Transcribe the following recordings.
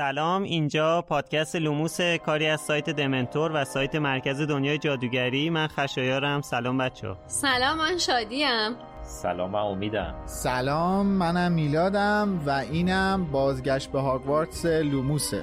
سلام. اینجا پادکست لوموس کاری از سایت دمنتور و سایت مرکز دنیای جادوگری. من خشایارم. سلام بچه سلام من شادیم. سلام من امیدم. سلام منم میلادم و اینم بازگشت به هاگوارتس لوموسه.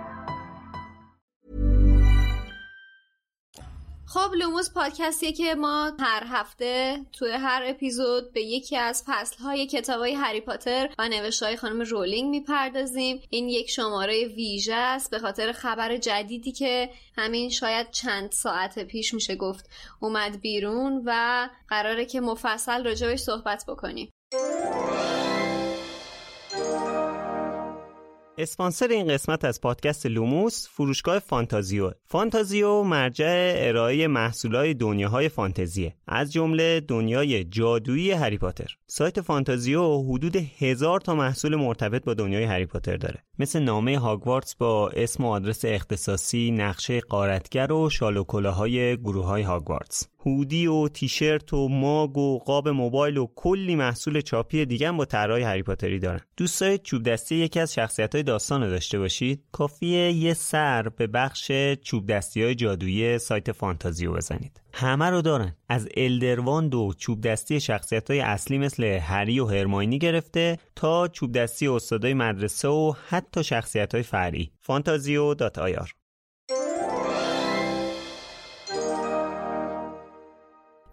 خب لوموس پادکستیه که ما هر هفته توی هر اپیزود به یکی از فصلهای کتابای هری پاتر و نوشتهای خانم رولینگ می‌پردازیم. این یک شماره ویژه است به خاطر خبر جدیدی که همین شاید چند ساعت پیش میشه گفت اومد بیرون و قراره که مفصل راجع بهش صحبت بکنیم. اسپانسر این قسمت از پادکست لوموس فروشگاه فانتازیو. فانتازیو مرجع ارائه محصولات دنیاهای فانتزیه. از جمله دنیای جادویی هری پاتر. سایت فانتازیو حدود هزار تا محصول مرتبط با دنیای هری پاتر داره. مثل نامه هاگوارتس با اسم و آدرس اختصاصی نقشه غارتگر و شال و کلاهای گروه های هاگوارتس. هودی و تیشرت و ماگ و قاب موبایل و کلی محصول چاپی دیگه با طرحهای هری پاتری دارن. دوست دارید چوب دستی یکی از شخصیت های داستان رو داشته باشید کافیه یه سر به بخش چوب دستی های جادویی سایت فانتازیو بزنید. همه رو دارن. از Elder Wand و چوب دستی شخصیت های اصلی مثل هری و هرماینی گرفته تا چوب دستی استادای مدرسه و حتی شخصیت های فرعی فانتازیو dot ir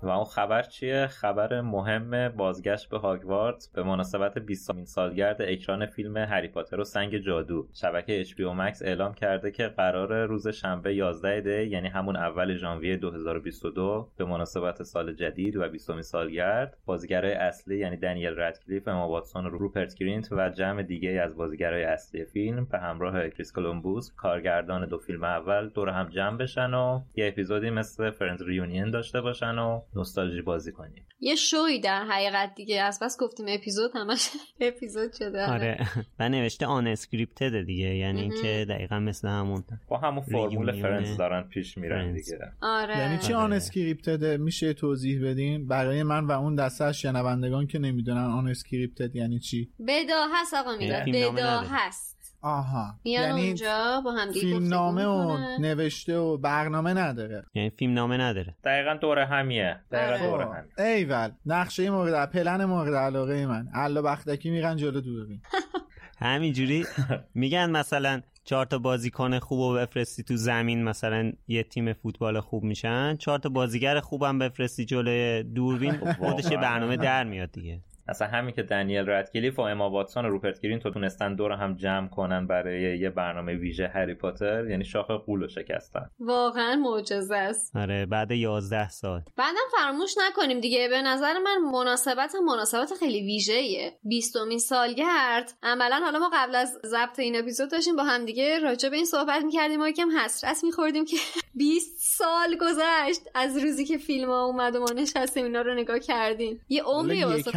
و اون خبر چیه؟ خبر مهم بازگشت به هاگوارتس به مناسبت 20 سالگرد اکران فیلم هری پاتر و سنگ جادو. شبکه HBO Max اعلام کرده که قراره روز شنبه 11 دی یعنی همون اول ژانویه 2022 به مناسبت سال جدید و 20 سالگرد بازیگرای اصلی یعنی دنیل ردکلیف، اما واتسون روپرت گرینت و جمع دیگه از بازیگرای اصلی فیلم به همراه کریس کولومبوس کارگردان دو فیلم اول دور هم جمع بشن و یه اپیزودی مثل Friends Reunion داشته باشن و نوستالژی بازی کنیم. یه شوی در حقیقت دیگه. از بس گفتیم اپیزود همش اپیزود شده. آره. و نوشته unscripted دیگه. یعنی اینکه دقیقا مثل همون با همون فرمول Friends دارن پیش میرن. دیگه. آره. یعنی چی unscripted میشه توضیح بدین؟ برای من و اون دسته از شنوندگان که نمی‌دونن unscripted یعنی چی؟ بداهه‌ست آقا میلاد بداهه. ست آها. میان یعنی اونجا با هم دیگه فیلمنامه گفتگو و. نوشته و برنامه نداره. یعنی فیلم نامه نداره. دقیقا دور همیه. دقیقا آره. دور خب، همیه. ایول نقشه مورد پلن مورد علاقه من. الا بختکی میرن جلو دوربین همینجوری میگن مثلا چهار تا بازیکن خوب و بفرستی تو زمین مثلا یه تیم فوتبال خوب میشن چهار تا بازیگر خوبم بفرستی جلوی دوربین خودش یه برنامه در میاد دیگه. اصلا همین که دنیل ردکلیف و اما واتسون و روپرت گرین تو تونستن دور هم جمع کنن برای یه برنامه ویژه هری پاتر یعنی شاخ قول رو شکستن. واقعا معجزه است. آره بعد 11 سال. بعدم فراموش نکنیم دیگه. به نظر من مناسبت هم مناسبت خیلی ویژه‌ایه. 20 سالگرد. عملا حالا ما قبل از ضبط این اپیزود داشتیم با هم دیگه راجع به این صحبت می‌کردیم. و یکم حسرت میخوردیم که 20 سال گذشت از روزی که فیلم ها اومد و ما نشستیم اینا رو نگاه کردیم. یه عمری واسه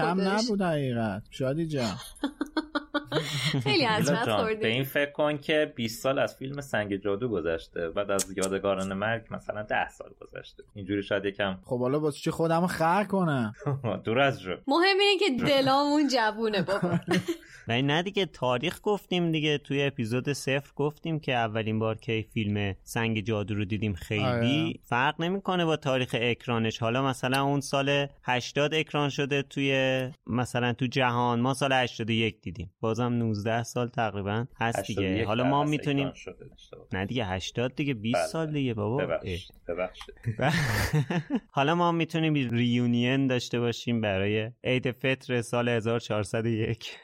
نبود حقیقت. شادی جان. خیلی حسرت به خوردیم این فکر کن که 20 سال از فیلم سنگ جادو گذشته بعد از یادگاران مرگ مثلا 10 سال گذشته. اینجوری شاید یکم خب حالا واسه چی خودمو خر کنم دور از رو مهم اینه که دلامون جوونه بابا. این نه دیگه تاریخ گفتیم دیگه. توی اپیزود صفر گفتیم که اولین بار که فیلم سنگ جادو رو دیدیم خیلی آره. فرق نمی‌کنه با تاریخ اکرانش. حالا مثلا اون سال 80 اکران شده توی مثلا تو جهان ما سال 81 دیدیم. بازم 19 سال تقریبا هست دیگه. 81 حالا ما می‌تونیم. نه دیگه 80 دیگه 20 بله، سال دیگه بابا. ببخشید ببخشید. حالا ما می‌تونیم ریونین داشته باشیم برای عید فطر سال 1401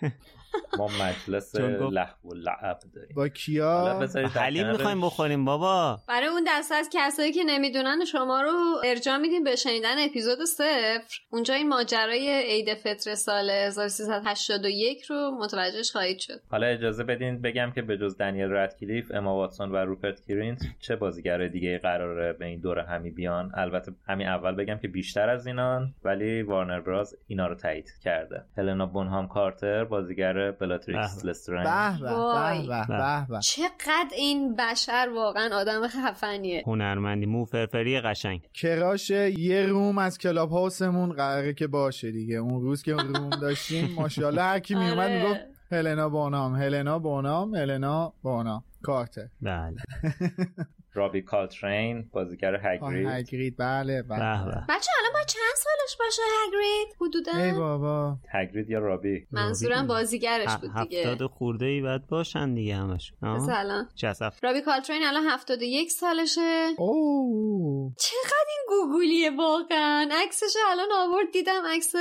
ما مجلس لحو و لعب داریم. با کیا؟ حلیم می‌خوایم بخوریم بابا. برای اون دسته از کسایی که نمی‌دونن شما رو ارجاع میدیم به شنیدن اپیزود صفر. اونجا این ماجرای عید فطر سال 1381 رو متوجهش خواهید شد. حالا اجازه بدین بگم که به جز دنیل ردکلیف اما واتسون و روپرت گرینت چه بازیگر دیگه قراره به این دوره همی بیان؟ البته همین اول بگم که بیشتر از اینان ولی وارنر برادرز اینا رو تایید کرده. هلنا بونهام کارتر بازیگر بلاتریکس. لسترنج به به وای. به به به به. چقدر این بشر واقعا آدم خفنیه. هنرمندی مو فرفری قشنگ. crush یه room از کلاب هاوسمون قراره که باشه دیگه. اون روز که اون room داشتیم ماشاءالله هر کی میومد آره. می‌گفت هلنا بونام هلنا بونام هلنا بونام کارتر بله. رابی کالترین بازیگر هگرید هگرید بله به بله. به بچه الان با چند سالش باشه هگرید ای حدودا بابا. هگرید یا رابی منظورم بازیگرش بود دیگه. هفتاد خورده ای بعد باشن دیگه همش. مثلا چسف رابی کالترین الان 71 سالشه. اوه. چقدر این گوگولیه واقعا. عکسش الان آورد دیدم عکس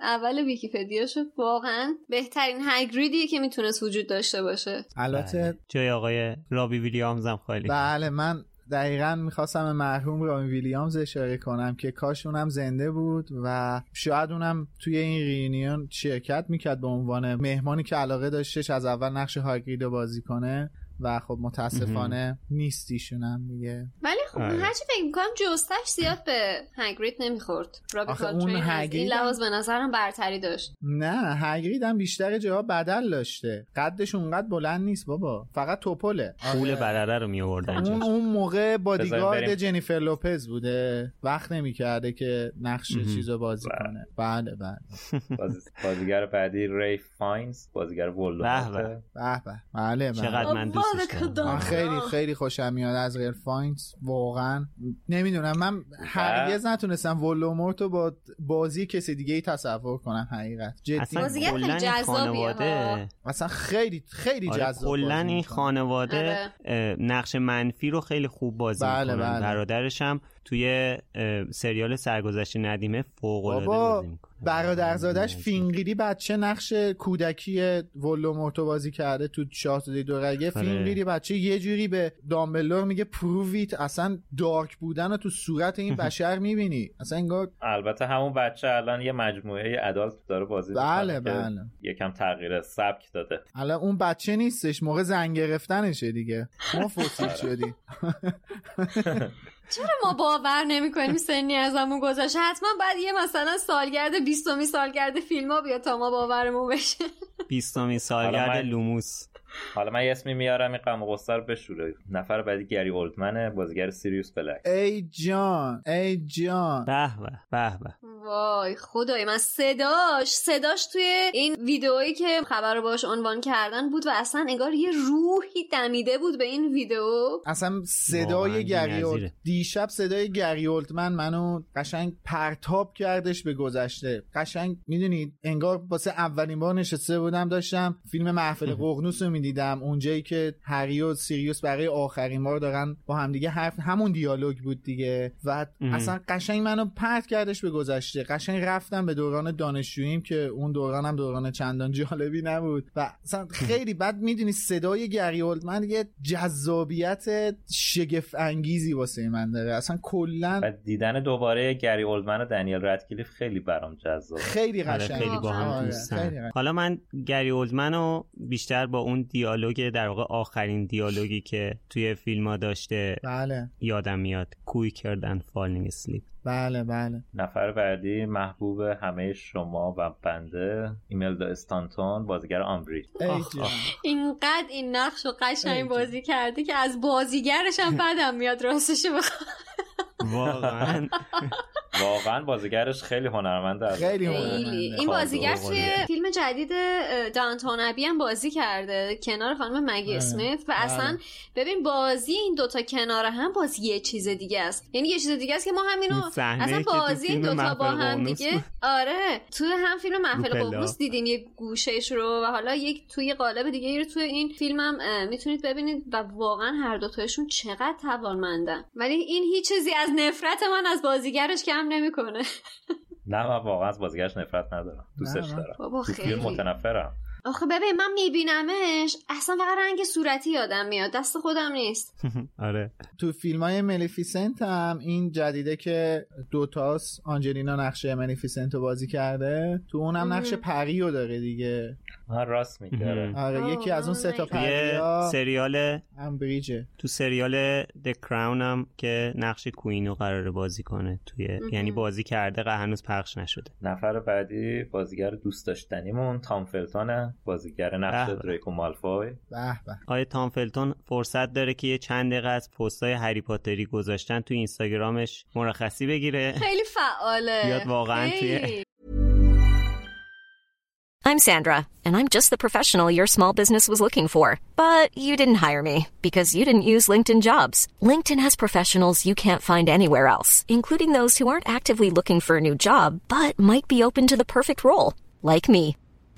اول ویکیپدیا شد واقعا بهترین هگریدیه که می‌تونست وجود داشته باشه. البته جای آقای رابی ویلیامز هم خالی بله من دقیقا می‌خواستم مرحوم رامین ویلیامز اشاره کنم که کاش اونم زنده بود و شاید اونم توی این رینیون شرکت می‌کرد به عنوان مهمانی که علاقه داشتش از اول نقش هاگرید بازی کنه. و خب متاسفانه نیست ایشونم دیگه ولی خب آره. هرچی فکر می‌کنم جستش زیاد به هگرید نمی‌خورد رابی آخه اون این هگرید هم- لحاظ به نظرم برتری داشت نه هگرید هم بیشتر جاها بدل داشته قدش اونقدر بلند نیست بابا فقط تپله پول. برره رو میوردن اون اون موقع بادیگارد. جنیفر لوپز بوده وقت نمی‌کرده که نقش. چیزو بازی بله. کنه بله بله باز- بازیگر بعدی ری فاینز بازیگر ولدمورت به. به به بله بله چقدر من دارم من کدام. خیلی خیلی خوشم میاد از ریف فاینز واقعا نمی‌دونم من هرگز نتونستم ولدمورت رو با بازی کسی دیگه ای تصور کنم حقیقت جدی اصلا خیلی خانواده اصلا خیلی خیلی آره جذاب کلا این. خانواده آره. نقش منفی رو خیلی خوب بازی بله، می‌کنن بله. برادرش هم توی سریال سرگذشت ندیمه فوق العاده می‌کنه. برادرزادش فینگیلی بچه نقش کودکی ولدمورتو بازی کرده تو شاهزاده دورگه آره. فینگیلی بچه یه جوری به دامبلور میگه prove it اصلا dark بودن رو تو صورت این بشر می‌بینی. اصلا انگار البته همون بچه الان یه مجموعه ادالت داره بازی بله، بله. یکم تغییر سبک داده. الان اون بچه نیستش موقع زنگ گرفتنشه دیگه. ما فوسیل شدی چرا ما باور نمی‌کنیم سنی ازمون گذشته؟ حتما بعد یه مثلا سالگرد بیستمی سالگرد فیلم ها بیاد تا ما باورمون بشه. بیستمین سالگرد لوموس. حالا من یه اسمی میارم این غم و غصه رو بشوره. نفر بعدی گری اولدمنه بازیگر سیریوس بلک. ای جان ای جان. به به به به. وای خدای من صداش صداش توی این ویدئویی که خبر رو باش عنوان کردن بود و اصلا انگار یه روحی دمیده بود به این ویدئو. اصلا صدای گری دیشب صدای گری اولتمن منو قشنگ پرتاب کردش به گذشته. قشنگ می‌دونید انگار واسه اولین بار نشسته بودم داشتم فیلم محفل ققنوس رو می‌دیدم. اونجایی که هری و سیریوس برای آخرین بار دارن با همدیگه حرف همون دیالوگ بود دیگه. و ام. اصلا قشنگ منو پرت کردش به گذشته. قشنگ رفتم به دوران دانشجوییم که اون دورانم دوران چندان جالبی نبود. و اصلا خیلی بد می‌دونی صدای گری اولدمن یه جذابیت شگفت انگیزی واسه من داره. اصلا کلا و دیدن دوباره گری اولدمن و دنیل ردکلیف خیلی برام جذابه خیلی آره قشنگ. خیلی با هم آره، دوستن. حالا من گری اولدمن رو بیشتر با اون دیالوگ در واقع آخرین دیالوگی که توی فیلم ها داشته بله یادم میاد quicker than falling asleep بله بله نفر بعدی محبوب همه شما و بنده ایملدا استانتون بازیگر. آخ. اینقدر این نقش رو ای قشنگ. بازی کرده که از بازیگرش هم بدم میاد راستش بخوام واقعا واقعا بازیگرش خیلی هنرمنده خیلی خیلی هنرمنده. این بازیگر توی. فیلم جدید دانتون ابی هم بازی کرده کنار خانم مگی بله. اسمیت و بله. اصلا ببین بازی این دوتا کنار هم باز یه چیز دیگه است یعنی یه چیز دیگه است که ما همینو اصلا تو بازی این دوتا با هم دیگه. آره توی هم فیلم محفل. ققنوس دیدیم یه گوشش رو و حالا یک توی قالب دیگه رو توی این فیلم هم می‌تونید ببینید و واقعا هر دوتاشون چقدر توانمندن ولی این هیچ چیزی از نفرت من از بازیگرش کم نمی‌کنه. نه من واقعا از بازیگرش نفرت ندارم. دوستش دارم. بابا تو فیلم خیلی. متنفرم. آخه ببین من میبینمش اصلا فقط رنگ صورتی یادم میاد دست خودم نیست. آره. تو فیلم های ملیفیسنت هم این جدیده که دوتاس آنجلینا نقشه ملیفیسنت رو بازی کرده تو اونم. نقش پریو داره دیگه. من راست میگه. آره. آه، یکی از اون سه تا توی پریا سریال امبریجه تو سریال The Crown هم که نقش کوینو قراره بازی کنه توی. یعنی بازی کرده هنوز پخش نشده. نفر بعدی بازیگر دوست داشتنیمون تام فلتونه. بازیگر نقش. دریکو مالفوی به به آیا تام فلتون فرصت داره که یه چند دقیقه از پستای هری پاتری گذاشتن تو اینستاگرامش مرخصی بگیره خیلی فعاله بیاد واقعاً توی-. I'm Sandra, and I'm just the professional your small business was looking for. But you didn't hire me because you didn't use LinkedIn jobs. LinkedIn has professionals you can't find anywhere else, including those who aren't actively looking for a new job but might be open to the perfect role, like me.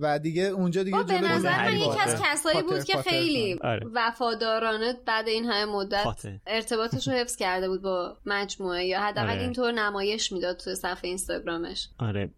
و دیگه اونجا دیگه با به نظر من یکی از. کسایی بود که. خیلی آره. وفادارانه بعد این همه مدت. ارتباطش رو حفظ کرده بود با مجموعه یا حداقل آره. اینطور نمایش می‌داد تو صفحه اینستاگرامش آره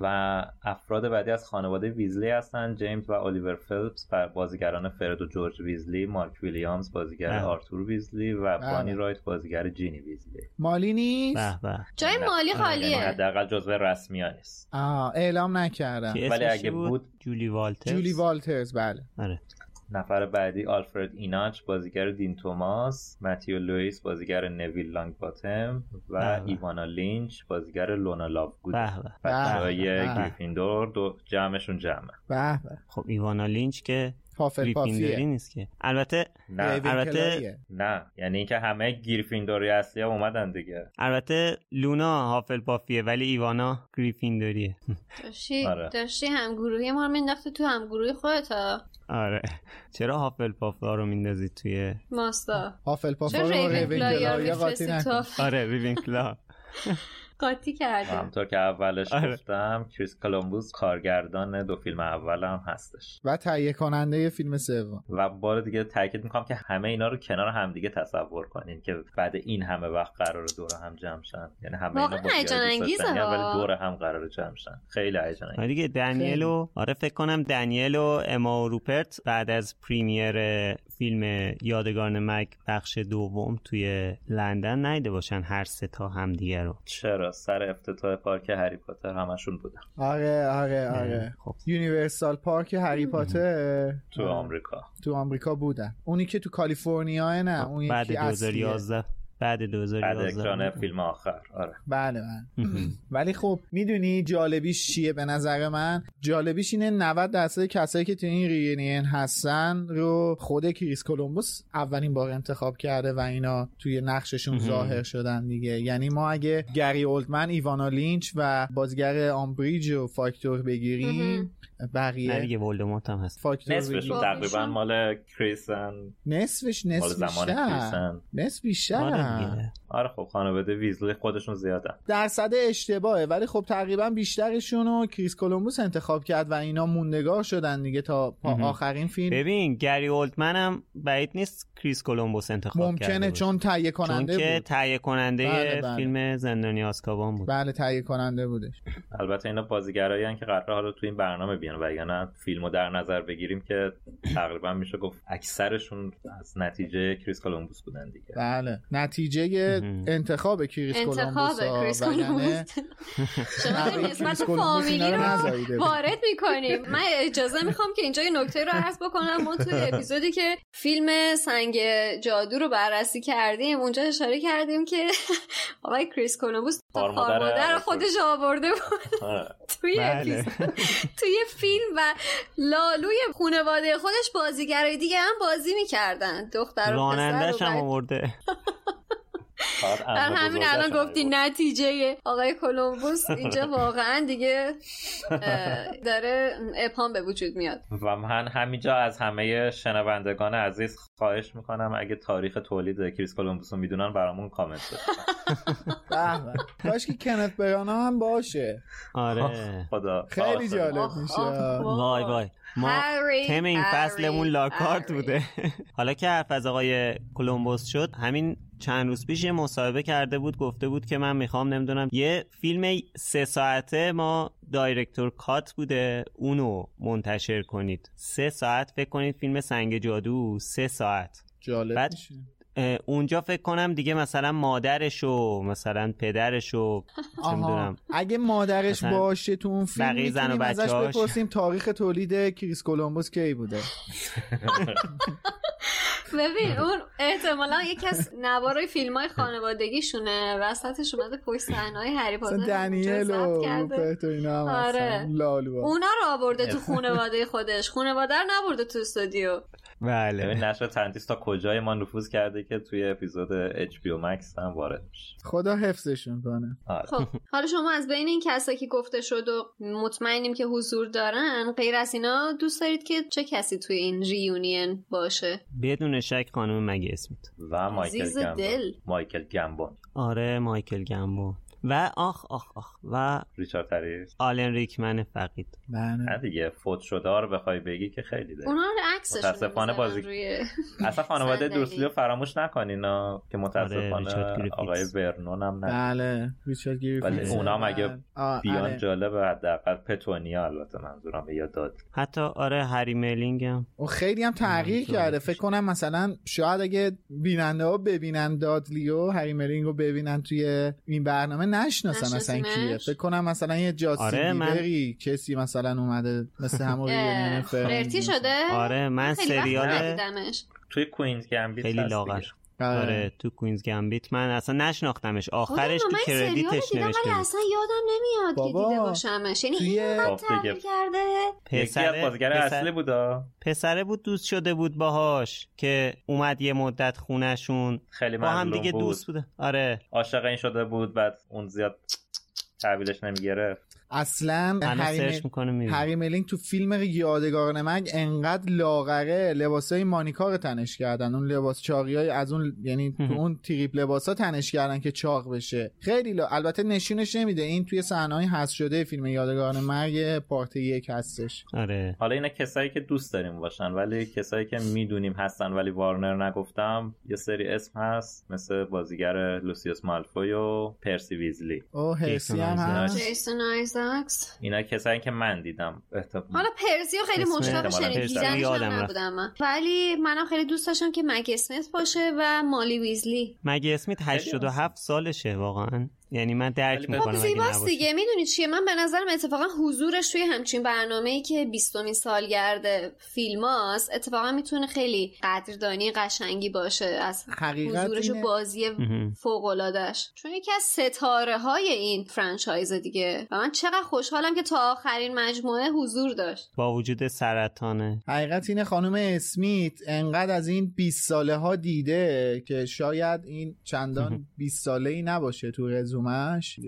و افراد بعدی از خانواده ویزلی هستن جیمز و الیور فلپس بازیگران فرد و جورج ویزلی مارک ویلیامز بازیگر بله. آرتور ویزلی و بله. بانی رایت بازیگر جینی ویزلی مالی نیست به به جای. مالی یعنی خالیه حداقل جزو رسمی ها نیست آه اعلام نکردم ولی اگه بود بود- جولی والترز جولی والترز بله. آره. نفر بعدی آلفرد ایناچ بازیگر دین توماس. متیو لوئیس بازیگر نویل لانگ باتم و بله. ایوانا لینچ بازیگر لونا لاوگود به. گریفیندور دو جمعشون جمعه. به به. خب ایوانا لینچ که هافلپافیه. نیست که. البته نه. البته نه. یعنی اینکه همه گریفیندوری اصلی هم اومدن دیگه. البته لونا هافل پافیه ولی ایوانا گریفیندوریه داشتی آره. داشتی هم گروهی ما رو مینداختی تو هم گروهی خودت ها. آره. چرا هافل پافا رو میندازید توی ماستا. هافل پافا رو ریون یا قاطی میفرستی قاطی کردیم همطور که اولش آره. گفتم کریس کولومبوس کارگردان دو فیلم اول هم هستش و تهیه کننده فیلم سوم و بار دیگه تاکید می‌کنم که همه اینا رو کنار همدیگه تصور کنین که بعد این همه وقت قرار دور هم جمع شن یعنی همه اینا دیگه هیجان انگیزه ها. ولی دور هم قرار جمع شن خیلی هیجان انگیزه. آره دیگه دنیل و آره فکر کنم دنیل و اما و روپرت بعد از premiere فیلم یادگاران مرگ بخش دوم توی لندن ندیده باشن هر سه تا هم همدیگه رو. چرا؟ سر افتتاح پارک هری پاتر همشون بودن. آره آره آره. خب. یونیورسال پارک هری پاتر تو آره. آمریکا. تو آمریکا بودن. اونی که تو کالیفرنیا نه خب، اون بعد 2011 بعد 2011 بعد اکران فیلم آخر. آره. بله بله. ولی خب می‌دونی جالبیش چیه به نظر من؟ جالبیش اینه 90 درصد کسایی که تو این reunion هستن رو خود کریس کولومبوس اولین بار انتخاب کرده و اینا توی نقششون ظاهر شدن دیگه. یعنی ما اگه گری اولدمن ایوانا لینچ و بازیگر آمبریج و فاکتور بگیریم بقیه دیگه ولدمورت هم هست. بگیریم. تقریبا مال کریسن نصفش نصف بیشتر. کریسن نصف بیشتر. آره. آره خب خانواده ویزلی خودشون زیادن. درصد اشتباهه ولی خب تقریبا بیشترشون رو کریس کولومبوس انتخاب کرد و اینا موندگار شدن دیگه تا. آخرین فیلم. ببین گری اولدمن هم بعید نیست کریس کولومبوس انتخاب کرده ممکنه. چون تهیه چون کننده که بود تهیه کننده بله، بله. فیلم زندانی آسکابان بود. بله تهیه کننده بودش. البته اینا بازیگرایی که قرار حالا تو این برنامه بیان و یعنی فیلمو در نظر بگیریم که تقریبا میشه گفت اکثرشون از نتیجه کریس کولومبوس بودن دیگه بله نتیجه. انتخاب کریس انتخاب کولومبوس ها. کریس وگرنه کولومبوس شما نسبت فامیلی رو رو. وارد می‌کنیم من اجازه می‌خوام که اینجا یه نکته رو عرض بکنم ما توی اپیزودی که فیلم سنگ جادو رو بررسی کردیم اونجا اشاره کردیم که آقای کریس کولومبوس تا خوار مادر مادر خودش آورده بود آره. توی بله. توی فیلم و لالوی خانواده خودش بازیگرای دیگه هم بازی می‌کردن. دختر و پسر رانندش و هم آورده. در همین الان گفتی. نتیجه آقای کولومبوس اینجا واقعا دیگه داره ابهام به وجود میاد و من همینجا از همه شنوندگان عزیز خواهش می‌کنم اگه تاریخ تولید کریس کولومبوس رو می‌دونن برامون کامنت به. کاش که کنت برانا هم باشه آره خدا خیلی. جالب میشه. وای وای ما هری، تم این فصلمون لاکارت. بوده حالا که حرف از آقای کولومبوس شد همین چند روز پیش یه مصاحبه کرده بود گفته بود که من می‌خوام نمی‌دونم یه فیلم سه ساعته ما دایرکتور کات بوده اونو منتشر کنید. سه ساعت فکر کنید فیلم سنگ جادو سه ساعت. جالب بعد- میشه. اونجا فکر کنم دیگه مثلا مادرش و مثلا پدرش و اگه مادرش باشه تو اون فیلم بقیه زن و می‌تونیم ازش. بپرسیم تاریخ تولید کریس کولومبوس کی بوده. ببین اون احتمالا یکی از نوارای فیلم های خانوادگیشونه. وسطش اومده پشت صحنه های هری پاتر دنیل و. روپرت و اینا هم آره. هستن. لالو اونا رو آورده تو خانواده خودش. خانواده رو نبرده تو استودیو. ببین بله نشر تندیس تا کجای ما نفوذ کرده که توی اپیزود HBO Max هم وارد میشه خدا حفظشون کنه آره. خب حالا شما از بین این کسایی که گفته شد و مطمئنیم که حضور دارن غیر از اینا دوست دارید که چه کسی توی این ریونین باشه؟ بدون شک خانم مگی اسمیت. و مایکل گمبون دل. مایکل گمبون آره مایکل گمبو و آخ آخ آخ و ریچارد هریس آلن ریکمن فقید. بله. نه دیگه فوت شده رو بخوای بگی که خیلی ده. اونا رو عکسشون متاسفانه بازی- روی اصلا خانواده. دوسلی رو فراموش نکنین که متاسفانه آره،. آقای ورنون هم نه. بله ریچارد گریفیتس ولی اونا مگه بیان آره. جالب حداقل پتونیا البته منظورم به یاد داد. حتی آره هری میلینگ هم. اون خیلی هم تغییر آه، کرده. فکر کنم مثلا شاید اگه بیننده ها ببینن دادلی و هری مرینگ رو ببینن توی این برنامه نشناسن اصلا نشناسیمش؟ کیه فکر کنم مثلا یه جاستین آره، من- کسی مثلا اومده مثل فرتی شده؟ آره من سریال. توی کوینز گمبیت خیلی لاغر. دیگه. آره تو کوینز گمبیت من اصلا نشناختمش. آخرش تو کردیتش نوشته ولی بود. اصلا یادم نمیاد که بابا، دیده باشمش. یعنی توی- خب کرده. پسر بازیگر پسر- اصلی بودا پسره بود دوست شده بود باهاش که اومد یه مدت خونشون خیلی با هم دیگه بود. دوست بوده. آره. عاشق این شده بود بعد اون زیاد تحویلش نمی‌گرفت. اصلا هری ملینگ تو فیلم یادگار نمک انقدر لاغره لباسای مانیکا رو تنش کردن. اون لباس چاقی های از اون یعنی تو اون تریپ لباسا تنش کردن که چاق بشه. خیلی لا... البته نشونش نمیده. این توی صحنه هست شده فیلم یادگار مرگ پارت یک هستش. آره. حالا اینا کسایی که دوست داریم باشن ولی کسایی که می‌دونیم هستن ولی وارنر نگفتم یه سری اسم هست. مثل بازیگر لوسیوس مالفوی و پرسی ویزلی. او هرسی هم هست. آیزاکس اینا کسایی که من دیدم حالا پرسی خیلی مشتاق شنید دیدنش نبودم. من ولی منم خیلی دوست داشتم که مگ اسمیت باشه و مالی ویزلی. مگ اسمیت 87 سالشه واقعا؟ یعنی من درک می‌کنم خب زیباست دیگه. می‌دونید چیه؟ من به نظرم اتفاقا حضورش توی همچین برنامه ای که 20 سالگرد فیلماست اتفاقا می‌تونه خیلی قدردانی قشنگی باشه. از حضورش و بازی فوق العادهش چون یکی از ستاره های این فرانچایز دیگه. و من چقدر خوشحالم که تا آخرین مجموعه حضور داشت. با وجود سرطانه. حقیقت اینه خانم اسمیت انقدر از این 20 ساله ها دیده که شاید این چندان 20 ساله ای نباشه تو رزومش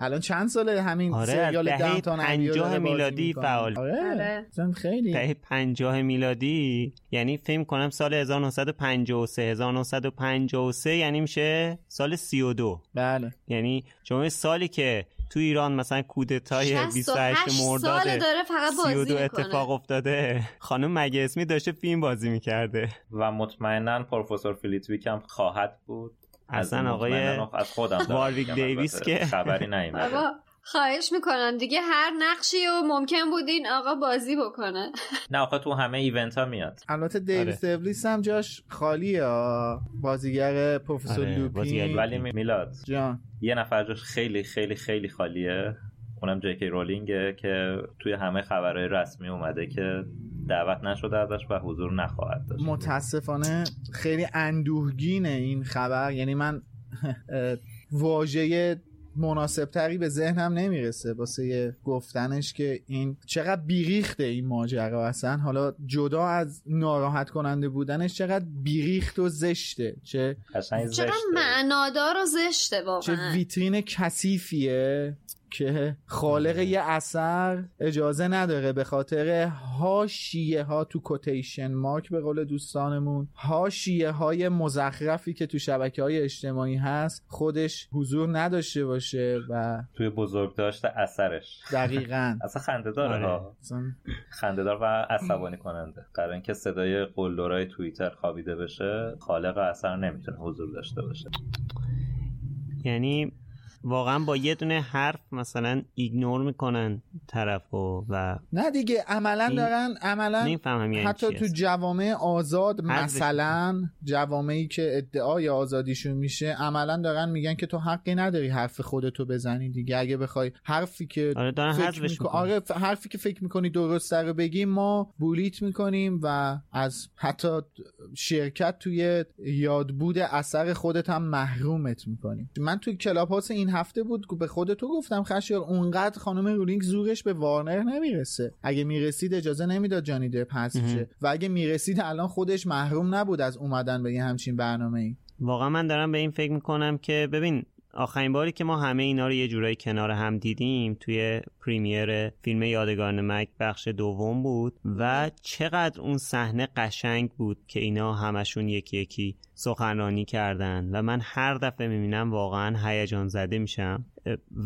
الان چند ساله همین آره سریال دهه 50 میلادی فعال. آره, آره. خیلی. دهه 50 میلادی یعنی فکر کنم سال 1953 1953 یعنی میشه سال 32 بله. یعنی شما سالی که تو ایران مثلا کودتای 28 مرداد داره فقط بازی 32 اتفاق افتاده. خانم مگه اسمی داشته فیلم بازی می‌کرده. و مطمئنا پروفسور فلیتویک هم خواهد بود. اصلا آقای از خودم وارویک دیویس که. خبری نیومده. خواهش می‌کنم. دیگه هر نقشی و ممکن بود این آقا بازی بکنه. نه آقا تو همه event ها میاد. البته دیویس آره. دیویس هم جاش خالیه بازیگر پروفسور آره. لوپین ولی میلاد. جان. یه نفر جاش خیلی خیلی خیلی خالیه. اونم جی کی رولینگه که توی همه خبرهای رسمی اومده که دعوت نشده ازش و حضور نخواهد داشت. متاسفانه خیلی اندوهگینه این خبر. یعنی من واژه مناسب تری به ذهنم نمی‌رسه واسه گفتنش که این چقدر بیریخته این ماجرا. اصلا حالا جدا از ناراحت کننده بودنش چقدر بیریخت و زشته. چه چقدر معنادار و زشته واقعا. چه ویترین کثیفیه. که خالق آره. یه اثر اجازه نداره به خاطر هاشیه ها تو کوتیشن مارک به قول دوستانمون هاشیه های مزخرفی که تو شبکه های اجتماعی هست خودش حضور نداشته باشه و توی بزرگ داشته اثرش. دقیقا. اصلا خنده داره ها. خنده دار و عصبانی کننده. قرار اینکه صدای قلدرای توییتر خوابیده بشه خالق اثر نمی‌تونه حضور داشته باشه. یعنی واقعا با یه دونه حرف مثلا ایگنور می‌کنن طرف و نه دیگه عملا دارن عملا یعنی حتی تو جوامع آزاد مثلا جوامعی که ادعای آزادیشون میشه عملا دارن میگن که تو حقی نداری حرف خودتو بزنی دیگه. اگه بخوای حرفی که آره فکر میکن... آره حرفی که فکر می‌کنی درست رو بگیم ما بولیت می‌کنیم و از حتی شرکت توی یادبود اثر خودت هم محرومت می‌کنیم. من توی کلاب هاوس این هفته بود به خود تو گفتم خشیار اونقدر خانم رولینگ زورش به وارنر نمی‌رسه. اگه می‌رسید اجازه نمی‌داد جانی دپ شه و اگه می‌رسید الان خودش محروم نبود از اومدن به یه همچین برنامه ای واقعا من دارم به این فکر می‌کنم که ببین آخرین باری که ما همه اینا رو یه جورایی کنار هم دیدیم توی premiere فیلم یادگاران مرگ بخش دوم بود و چقدر اون صحنه قشنگ بود که اینا همشون یکی یکی سخنرانی کردن و من هر دفعه می‌بینم واقعا هیجان زده میشم.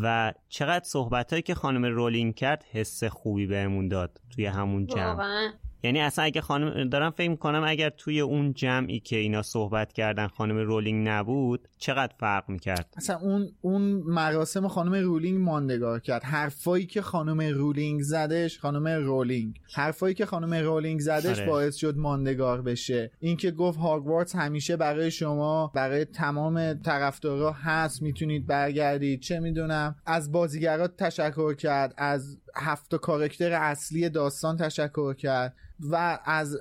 و چقدر صحبت که خانم رولینگ کرد حس خوبی بهمون داد توی همون جمع. یعنی اصلا اگه خانم دارم فکر می‌کنم اگر توی اون جمعی که اینا صحبت کردن خانم رولینگ نبود چقدر فرق می‌کرد؟ اصلا اون اون مراسم خانم رولینگ ماندگار کرد. حرفایی که خانم رولینگ زدش خانم رولینگ. حرفایی که خانم رولینگ زدش آره. باعث شد ماندگار بشه. اینکه گفت هاگوارتس همیشه برای شما برای تمام طرفدارا هست می‌تونید برگردید. چه می‌دونم. از بازیگرات تشکر کرد. از هفت کاراکتر اصلی داستان تشکر کرد. و از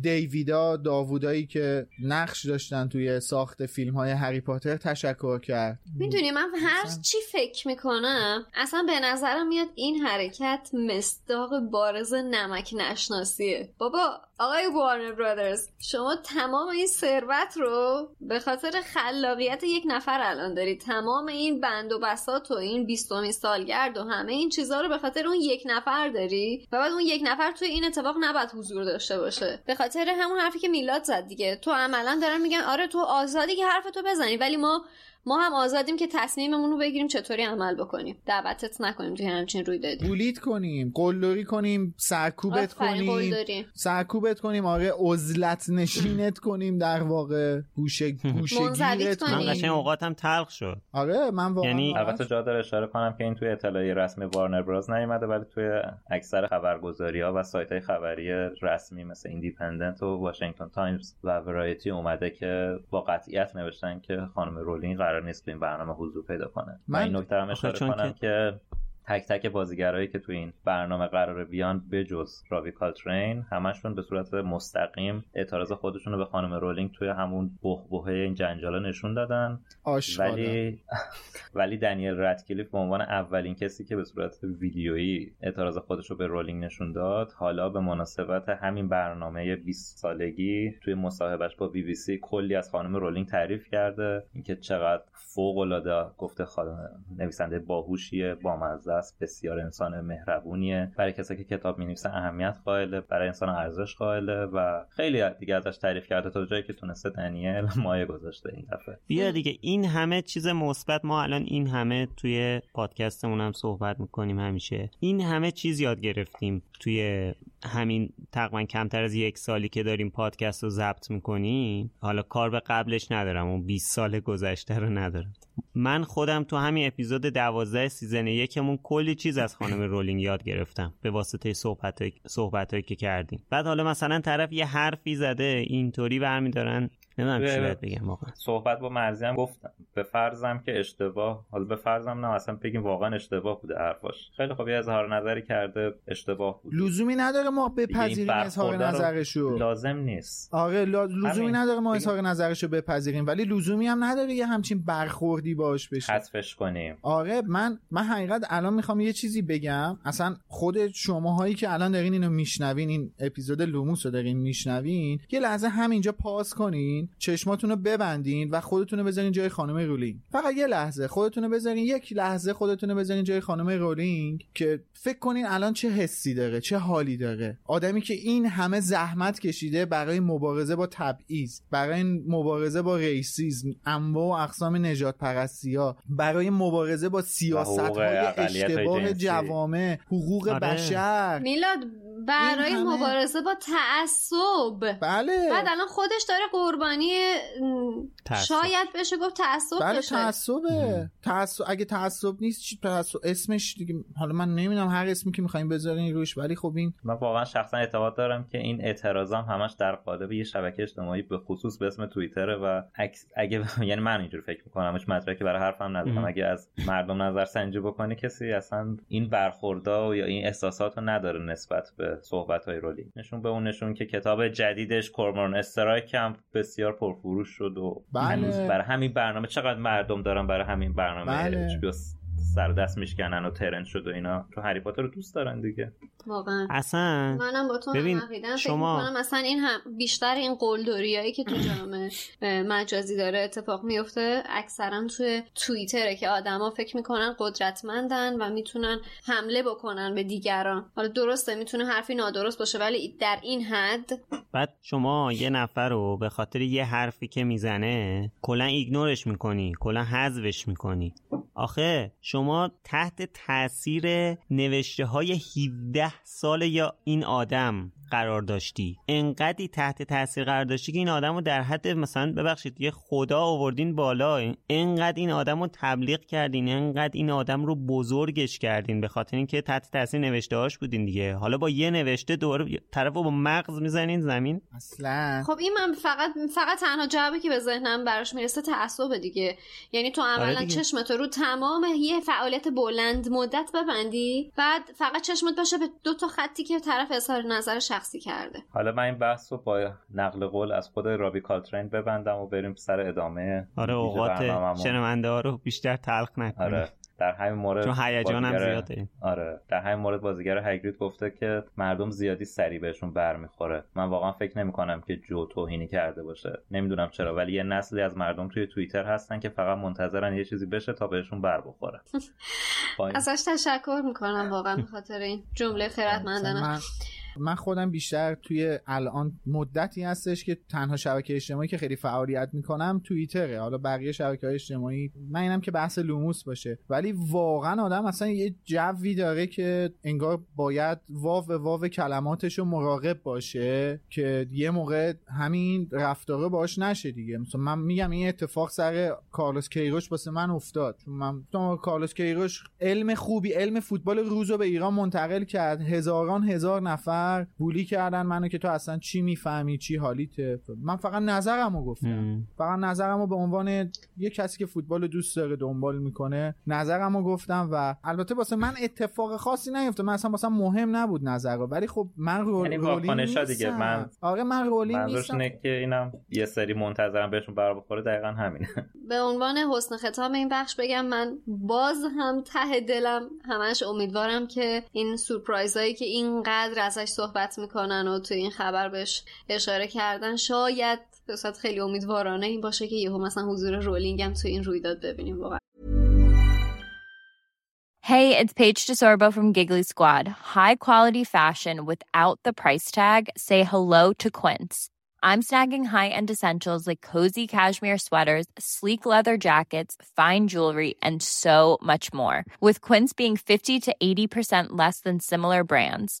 دیویدا داوودایی که نقش داشتن توی ساخت فیلم های هری پاتر تشکر کرد. می‌دونی من هر چی فکر می‌کنم اصلا به نظرم میاد این حرکت مصداق بارز نمک نشناسیه. بابا آقای وارنر برادرز شما تمام این ثروت رو به خاطر خلاقیت یک نفر الان دارید. تمام این بند و بسات و این بیستمین سالگرد و همه این چیزها رو به خاطر اون یک نفر داری و بعد اون یک نفر توی این اتفاق نباید حضور داشته باشه. به خاطر همون حرفی که میلاد زد دیگه. تو عملا دارن میگن آره تو آزادی که حرف تو بزنی ولی ما ما هم آزادیم که تصمیممون رو بگیریم چطوری عمل بکنیم. دعوتت نکنیم توی همچین روی دادیم bully ات کنیم قلدری کنیم سرکوبت کنیم. سرکوبت کنیم آره عزلت نشینت کنیم در واقع. گوشه گوشه گیرت کنیم. من قشنگ اوقاتم تلخ شد. آره من واقعا یعنی البته جا داره اشاره کنم که این توی اطلاعیه رسمی Warner Bros نیومده ولی توی اکثر خبرگزاری ها و سایت های خبری رسمی مثل ایندیپندنت و واشنگتن تایمز و ورایتی اومده که با قطعیت نوشتن که خانم رولینگ قرار نیست تو این برنامه حضور پیدا کنه. من این نکته هم اشاره کنم که تک تک بازیگرایی که تو این برنامه قرار بیان بجز رابی کالترین همشون به صورت مستقیم اعتراض خودشون رو به خانم رولینگ توی همون بحبوحه این جنجالا نشون دادن. ولی ولی دنیل رتکلیف به عنوان اولین کسی که به صورت ویدیویی اعتراض خودش رو به رولینگ نشون داد حالا به مناسبت همین برنامه 20 سالگی توی مصاحبهش با بی بی سی کلی از خانم رولینگ تعریف کرده. اینکه چقدر فوق العاده گفته خانم نویسنده باهوشیه بامزه است بسیار انسان مهربونیه. برای کسی که کتاب می‌نویسه اهمیت قائله برای انسان ارزش قائله و خیلی دیگه ازش تعریف کرده تا جایی که تونسته دنیل مایه گذاشته این دفعه. بیا دیگه این همه چیز مثبت ما الان این همه توی پادکستمون هم صحبت می‌کنیم همیشه. این همه چیز یاد گرفتیم توی همین تقریبا کمتر از یک سالی که داریم پادکست رو ضبط می‌کنیم حالا کار به قبلش ندارم اون 20 سال گذشته رو ندارم. من خودم تو همین اپیزود دوازده season یکمون کلی چیز از خانم رولینگ یاد گرفتم به واسطه صحبت صحبت که کردیم. بعد حالا مثلا طرف یه حرفی زده اینطوری برمیدارن نمی‌دونم چی بگم واقعا. صحبت با مرزی هم گفتم. به فرضم که اشتباه حالا به فرضم نه اصلا بگیم واقعا اشتباه بوده حرفاش. خیلی خوب یه اظهار نظری کرده اشتباه بود. لزومی نداره ما بپذیریم اظهار نظرشو. لازم نیست. آره لزومی نداره ما اظهار نظرشو بپذیریم ولی لزومی هم نداره یه همچین برخوردی باش بشه. حذفش کنیم. آره من من حقیقت الان می‌خوام یه چیزی بگم. اصلا خود شماهایی که الان دارین اینو میشنوین این اپیزود لوموس رو دارین میشنوین یه لحظه همینجا pause کنین. چشماتون رو ببندین و خودتون رو بذارین جای خانم رولینگ. فقط یه لحظه خودتون رو بذارین یک لحظه خودتون رو بذارین جای خانم رولینگ که فکر کنین الان چه حسی داره چه حالی داره. آدمی که این همه زحمت کشیده برای مبارزه با تبعیض برای مبارزه با racism انواع و اقسام نژاد پرستی ها برای مبارزه با سیاست های اشتباه جوامع حقوق آره. بشر. میلاد برای مبارزه با تعصب. بله. بعد الان خودش داره قربانی شاید بشه گفت تعصب بله بشه. تعصبه. تعصب اگه تعصب نیست چی تعصب اسمش دیگه حالا من نمی‌دونم هر اسمی که می‌خوایم بذارین روش ولی خب این من واقعا شخصا اعتقاد دارم که این اعتراضام همش در قالب یه شبکه اجتماعی به خصوص به اسم توییتره و اگه یعنی من اینجوری فکر می‌کنم هیچ مدرکی برای حرفم ندارم. اگه از مردم نظر سنجی بکنه کسی اصلا این برخوردا یا این احساسات رو نداره نسبت به صحبت های رولی نشون به اون نشون که کتاب جدیدش کورمون استرایک هم بسیار پرفروش شد و بله. برای همین برنامه چقدر مردم دارن برای همین برنامه بله. سر دست میشکنن و ترند شد و اینا. تو هری پاتر رو دوست دارن دیگه. واقعا. اصلا منم با تو ببین شما فکر مثلا این هم بیشتر این قلدریایی که تو جامعه مجازی داره اتفاق میفته اکثرا توی توییتره که آدما فکر می‌کنن قدرتمندن و می‌تونن حمله بکنن به دیگران. حالا درسته می‌تونه حرفی نادرست باشه ولی در این حد بعد شما یه نفر رو به خاطر یه حرفی که می‌زنه کلا ایگنورش می‌کنی کلا حذفش می‌کنی. آخه شما تحت تاثیر نوشته های 17 سال یا این آدم. قرار داشتی. انقدی تحت تاثیر قرار داشتی که این آدم رو در حد مثلا ببخشید یه خدا آوردین بالا انقدر این آدم رو تبلیغ کردین انقدر این آدم رو بزرگش کردین به خاطر اینکه تحت تاثیر نوشته هاش بودین دیگه. حالا با یه نوشته دور طرف رو با مغز می‌زنین زمین. اصلا. خب این من فقط فقط تنها جوابی که به ذهنم براش می‌رسه تعصب دیگه. یعنی تو عملا آره چشمت رو تمام یه فعالیت بلند مدت ببندی بعد فقط چشمت باشه به دو تا خطی که طرف اظهار نظر شخصی کرده. حالا من این بحث رو با نقل قول از خود رابی کالترین ببندم و بریم سر ادامه آره اوقات شنونده ها رو بیشتر تلخ نکنیم. آره در همین مورد چون هیجان هم زیاد داریم آره در همین مورد بازیگر هگرید گفته که مردم زیادی سری بهشون برمیخوره. من واقعا فکر نمی کنم که جو توهینی کرده باشه. نمی‌دونم چرا ولی یه نسلی از مردم توی توییتر هستن که فقط منتظرن یه چیزی بشه تا بهشون بر بخوره. ازش تشکر می‌کنم واقعا به خاطر این جمله خیرتمندانه. من خودم بیشتر توی الان مدتی هستش که تنها شبکه اجتماعی که خیلی فعالیت می‌کنم توییتره. حالا بقیه شبکه های اجتماعی من اینم که بحث لوموس باشه. ولی واقعا آدم اصلا یه جوی داره که انگار باید واو واو کلماتش رو مراقب باشه که یه موقع همین رفتاره باش نشه دیگه. مثلا من میگم این اتفاق سر کارلوس کیروش واسه من افتاد. چون من کارلوس کیروش علم خوبی علم فوتبال روزو به ایران منتقل کرد. هزاران هزار نفر بولی کردن منو که تو اصلا چی می‌فهمی چی حالیته من فقط نظرمو گفتم. فقط نظرمو به عنوان یه کسی که فوتبال دوست داره دنبال می‌کنه نظرمو گفتم و البته واسه من اتفاق خاصی نیفته من اصلا واسه مهم نبود نظر ولی خب من رول یعنی رولینگ دیگه. من آره من رولینگ نیستم. که اینم یه سری منتظرم بهشون بر بخوره. دقیقا همینه. به عنوان حسن ختام این بخش بگم من باز هم ته دلم همش امیدوارم که این سورپرایزایی که اینقدر ازش صحبت می‌کنن و تو این خبر بهش اشاره کردن شاید به خیلی امیدوارانه این باشه که یهو مثلا حضور رولینگ هم تو این رویداد ببینیم واقعا Hey, it's Paige DeSorbo from Giggly Squad. High quality fashion without the price tag. Say hello to Quince. I'm snagging high-end essentials like cozy cashmere sweaters, sleek leather jackets, fine jewelry, and so much more. With Quince being 50 to 80% less than similar brands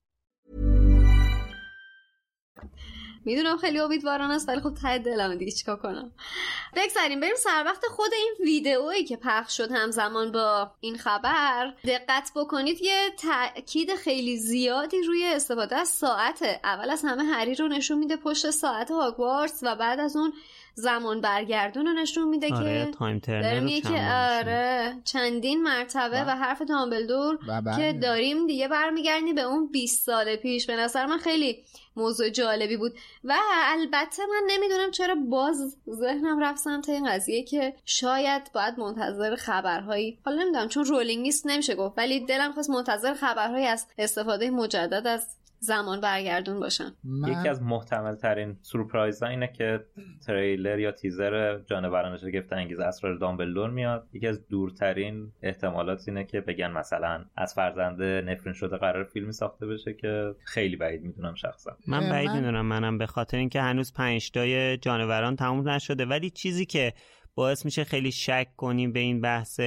می‌دونم خیلی امیدواران است ولی خب ته دلم دیگه چیکار کنم؟ بگذاریم بریم سر وقت خود این ویدئویی که پخش شد همزمان با این خبر. دقت بکنید یه تاکید خیلی زیادی روی استفاده از ساعته. اول از همه هری رو نشون میده پشت ساعت هاگوارتس و بعد از اون زمان برگردون رو نشون میده آره، که time داریم که آره چندین مرتبه و, و حرف دامبلدور که داریم دیگه برمیگردیم به اون 20 سال پیش. به نظر من خیلی موضوع جالبی بود. و البته من نمی‌دونم چرا باز ذهنم رفت سمت این قضیه که شاید باید منتظر خبرهایی حالا نمی‌دونم چون رولینگ نیست نمیشه گفت ولی دلم خواست منتظر خبرهایی از استفاده مجدد از زمان برگردون باشن. یکی از محتمل ترین سورپرایز اینه که تریلر یا تیزر جانوران شگفت انگیز اسرار دامبلدور میاد. یکی از دورترین احتمالات اینه که بگن مثلا از فرزنده نفرین شده قرار فیلمی ساخته بشه که خیلی بعید می‌دونم شخصا. من بعید می‌دونم منم به خاطر اینکه هنوز پنج تای جانوران تموم نشده. ولی چیزی که باعث میشه خیلی شک کنیم به این بحث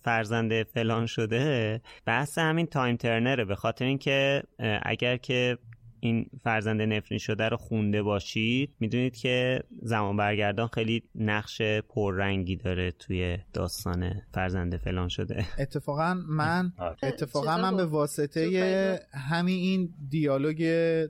فرزند فلان شده. بحث همین تایم ترنره به خاطر اینکه اگر که این فرزند نفرین شده رو خونده باشید می‌دونید که زمان برگردان خیلی نقش پررنگی داره توی داستان فرزند فلان شده. اتفاقا من اتفاقا من به واسطه همین این دیالوگ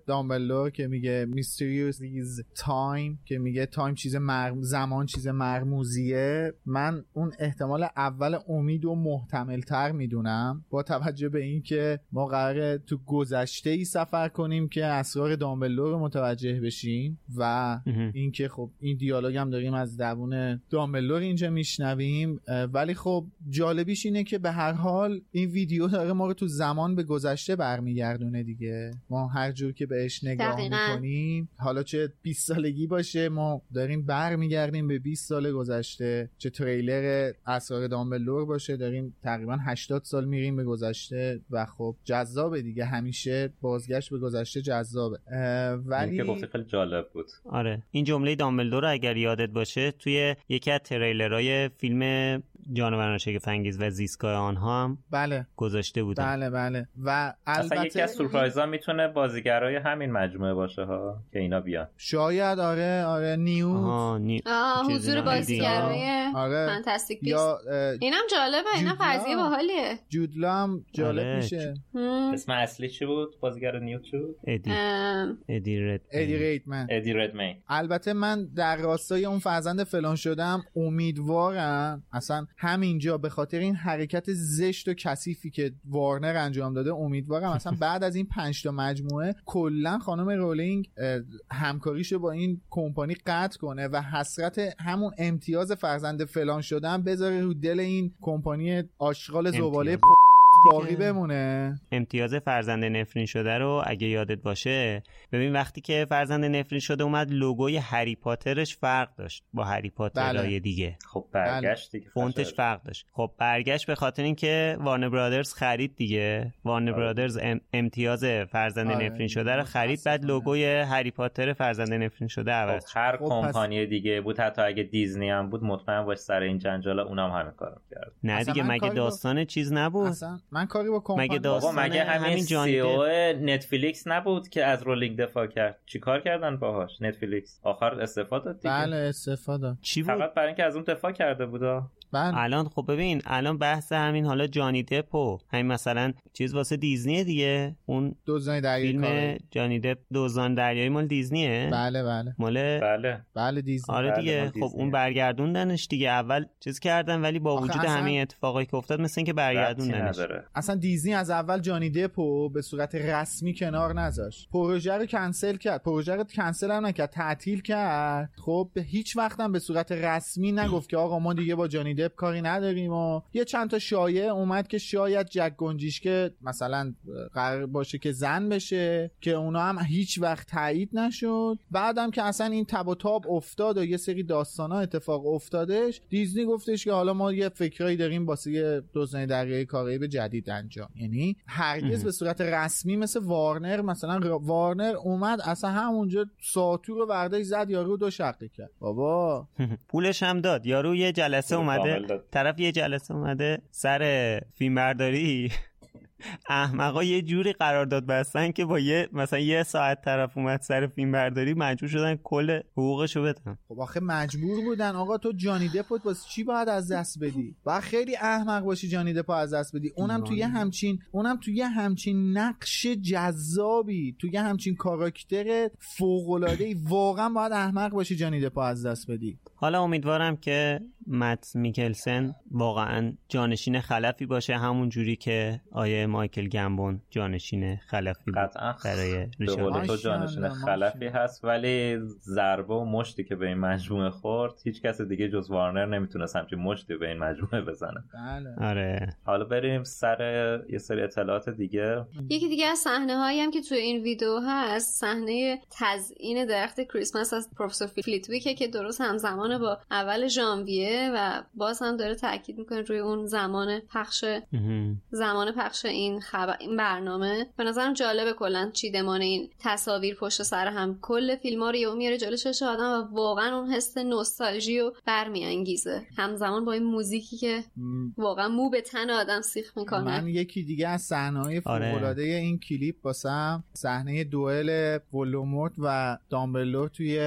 دامبلدور که میگه mysterious thing time که میگه time چیز زمان چیز مرموزیه. من اون احتمال اول امید و محتمل تر می‌دونم با توجه به اینکه ما قراره تو گذشته ای سفر کنیم که که اسرار دامبلدور رو متوجه بشین و اینکه خب این دیالوگ هم داریم از زبون دامبلور اینجا میشنویم. ولی خب جالبیش اینه که به هر حال این ویدیو داره ما رو تو زمان به گذشته برمیگردونه دیگه. ما هر جور که بهش نگاه می‌کنیم حالا چه 20 سالگی باشه ما داریم برمیگردیم به 20 سال گذشته. چه تریلر اسرار دامبلور باشه داریم تقریبا 80 سال میریم به گذشته و خب جذابه دیگه. همیشه بازگشت به گذشته جذابه. ولی که گفتی خیلی جالب بود. آره. این جمله دامبلدور رو اگر یادت باشه توی یکی از تریلرهای فیلم جانوران شگفت و زیستگاه آنها هم بله. گذاشته بودن بله بله. و البته اصلا یکی از سورپرایزها می‌تونه بازیگرای همین مجموعه باشه ها که اینا بیان. شاید آره آره نیو آها نی... آه حضور. بازیگرای آره. فانتاستیک بیست. یا اینم جالبه اینا. فرضیه باحالیه. جودلا هم جالب آره. میشه. اسم اصلی چی بود؟ بازیگر نیو چی بود؟ ادی. ادی رد ادی ریتمن ادی ردمین البته من در راستای اون فرزند فلان شدم امیدوارم اصلا همینجا به خاطر این حرکت زشت و کثیفی که وارنر انجام داده امیدوارم اصلا بعد از این پنج تا مجموعه کلا خانم رولینگ اه، همکاریشو با این کمپانی قطع کنه و حسرت همون امتیاز فرزند فلان شدن بذاره رو دل این کمپانی آشغال زباله باقی. بمونه امتیاز فرزند نفرین شده رو اگه یادت باشه ببین وقتی که فرزند نفرین شده اومد لوگوی هری پاترش فرق داشت با هری پاترهای بله. دیگه خب برگشت دیگه فونتش فشل. فرق داشت خب برگشت به خاطر اینکه وارنر برادرز خرید دیگه وارنر آره. برادرز ام- امتیاز فرزند آره. نفرین شده رو خرید بعد لوگوی هری پاتر فرزند نفرین شده عوض خب. هر خب پس- کمپانی دیگه بود حتی اگه دیزنی هم بود مطمئن باش سر این جنجالا اونم همین کارو کرد نه دیگه مگه داستان چیز نبود اصلا من کاری با کمپانی مگه بابا داستان مگه همین, همین جانی سی دپ؟ او نتفلیکس نبود که از رولینگ دفاع کرد؟ چیکار کردن باهاش؟ نتفلیکس آخر استعفا داد دیگه. بله استفاده چی بود؟ فقط برای اینکه از اون دفاع کرده بودا بله. الان خب ببین الان بحث همین حالا جانی دپ و همین مثلا چیز واسه دیزنیه دیگه. اون دزدان دریایی فیلم. جانی دپ دزدان دریایی مال دیزنیه؟ بله بله. مال بله. بله دیزنی. آره بله، دیگه. مال خب دیزنیه. اون برگردوندنش دیگه. اول چیز کردن ولی با وجود اصلا- همه اتفاقایی که افتاد مثل اینکه برگردوندنش. اصلا دیزنی از اول جانی دپو به صورت رسمی کنار نذاشت. پروژه رو کنسل کرد. پروژه رو کنسل هم نکرد. تعطیل کرد. خب به هیچ وقت هم به صورت رسمی نگفت که آقا ما دیگه با جانی دپ کاری نداریم و یه چند تا شایعه اومد که شاید جک گنجیشکه مثلا قرار باشه که زن بشه که اونا هم هیچ وقت تایید نشد. بعدم که اصلا این تب و تاب افتاد و یه سری داستانا اتفاق افتادش دیزنی گفتش که حالا ما یه فکرایی داریم واسه یه دوزنه دریای کارائیب جدید انجام. یعنی هرگز. به صورت رسمی مثل وارنر مثلا وارنر اومد اصلا همونجا ساتور رو ورداش زد یارو دو شقه کرد. بابا. پولش هم داد. یارو یه جلسه کامل اومده داد. طرف یه جلسه اومده سر فیلم برداری احمقا یه جوری قرارداد بستن که با یه مثلا یه ساعت طرف اومد سر فیلم برداری مجبور شدن کل حقوقشو بدن. خب آخه مجبور بودن. آقا تو جانی دپوت واسه چی باید از دست بدی؟ و خیلی احمق باشی جانی دپو از دست بدی. اونم توی همچین اونم توی همچین نقش جذابی توی همچین کاراکتر فوق العاده ای واقعا باید احمق باشی جانی دپو از دست بدی. حالا امیدوارم که مت میکلسن واقعا جانشین خلفی باشه همون جوری که آیه مایکل گمبون جانشین خلفی بود قطعا برای تو جانشین خلفی. هست ولی ضربه و مشتی که به این مجموعه خورد هیچ کس دیگه جز وارنر نمی‌تونست همچین مشتی به این مجموعه بزنه. بله. آره. حالا بریم سر یه سری اطلاعات دیگه. یکی دیگه از صحنه هایی هم که توی این ویدیو هست صحنه تزیین درخت کریسمس از پروفسور فلیتویکه که درست همزمان با اول ژانویه و باز هم داره تاکید می‌کنه روی اون زمان پخش. زمان پخش این خبر این برنامه. به نظرم جالبه کلا چیدمان این تصاویر پشت سر هم. کل فیلم ها رو یهو میاره جلوی چش آدم و واقعا اون حس نوستالژی رو برمیانگیزه. همزمان با این موزیکی که واقعا مو به تن آدم سیخ می‌کنه. من یکی دیگه از صحنه های آره. فوق‌العاده این کلیپ واسم صحنه دوئل ولدمورت و دامبلور توی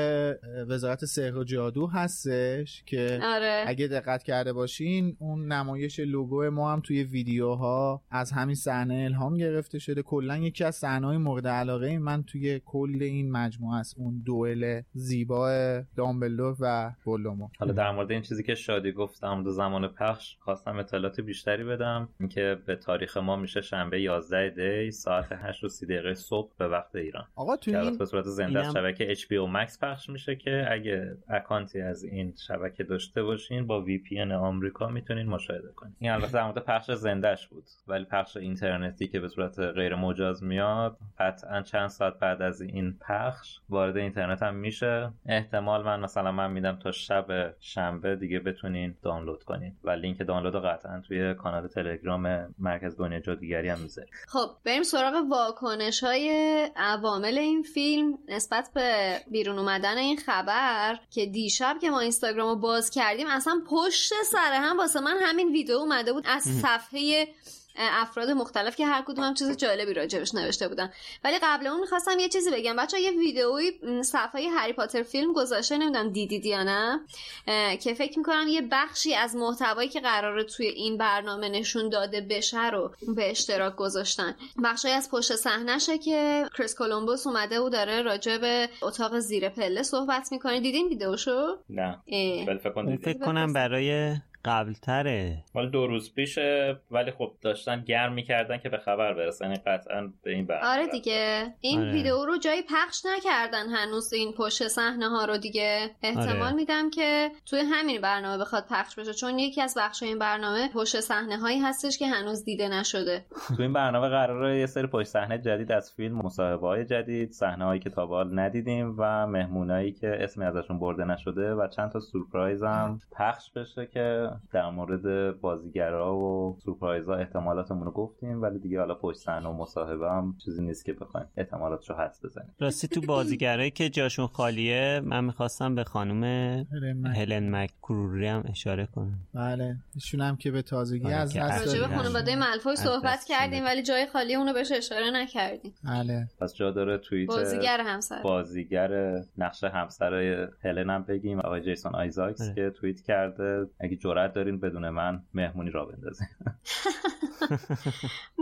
وزارت سحر و جادو هستش که آره. اگه دقت کرده باشین اون نمایش لوگو ما هم توی ویدیوها از همین صحنه الهام گرفته شده. کلا یکی از صحنه‌های مورد علاقه من توی کل این مجموعه است. اون دوئل زیبا دامبلور و ولدمورت حالا در مورد این چیزی که شادی گفتم دو زمان پخش خواستم اطلاعات بیشتری بدم. اینکه به تاریخ ما میشه شنبه 11 دی ساعت 8 و 30 دقیقه صبح به وقت ایران. آقا البته این به صورت زنده از شبکه HBO Max پخش میشه که اگه اکانتی از این شبکه داشته باشین با VPN آمریکا می‌تونین مشاهده کنین. این البته در مورد پخش زندهش بود ولی پخش اینترنتی که به صورت غیر مجاز میاد قطعا چند ساعت بعد از این پخش وارد اینترنت هم میشه. احتمال من مثلا من میدم تا شب شنبه دیگه بتونین دانلود کنین و لینک دانلود رو قطعا توی کانال تلگرام مرکز دنیا جادوگری هم می‌ذاریم. خب بریم سراغ واکنش های عوامل این فیلم نسبت به بیرون اومدن این خبر که دیشب که ما اینستاگرام رو باز کردیم اصلا پشت سر هم واسه من همین ویدیو اومده بود از صفحه افراد مختلف که هر کدوم هم چیز جالبی راجبش نوشته بودن. ولی قبل اون می‌خواستم یه چیزی بگم. بچه یه ویدئوی صفحه هری پاتر فیلم گذاشته نمی‌دونم دیدید یا نه که فکر می‌کنم یه بخشی از محتوایی که قراره توی این برنامه نشون داده بشه رو به اشتراک گذاشتن. بخشی از پشت صحنهشه که کریس کولومبوس اومده و داره راجع به اتاق زیر پله صحبت می‌کنه. دیدین ویدیوشو نه. فکر کنم برای قبل تره ولی دو روز پیشه ولی خب داشتن گرم می‌کردن که به خبر برسن. یعنی قطعا به این برنامه آره دیگه. این آره. ویدیو رو جایی پخش نکردن هنوز این پشت صحنه ها رو دیگه. احتمال آره. میدم که توی همین برنامه بخواد پخش بشه چون یکی از بخش این برنامه پشت صحنه هایی هستش که هنوز دیده نشده. تو این برنامه قراره یه سری پشت صحنه جدید از فیلم مصاحبه های جدید صحنه هایی که تا حال ندیدیم و مهمونایی که اسمی ازشون برده نشده و چند تا سورپرایز هم پخش بشه که در مورد بازیگرا و سورپرایزا احتمالاتمون رو گفتیم ولی دیگه حالا پشت صحنه و مصاحبه هم چیزی نیست که بخوایم احتمالاتش رو حدس بزنیم. راستی تو بازیگرایی که جاشون خالیه من می‌خواستم به خانم هلن مکروری هم اشاره کنم. بله ایشون هم که به تازگی آره از دست به خانواده ملفوی صحبت کردیم ولی جای خالی اونو بهش اشاره نکردیم. بله. پس جا داره توییت بازیگر همسر. بازیگر نقش همسر هلن هم بگیم آقای جیسون آیزاکس آره. که توییت کرده. اگه جرأت دارین بدون من مهمونی را بندازین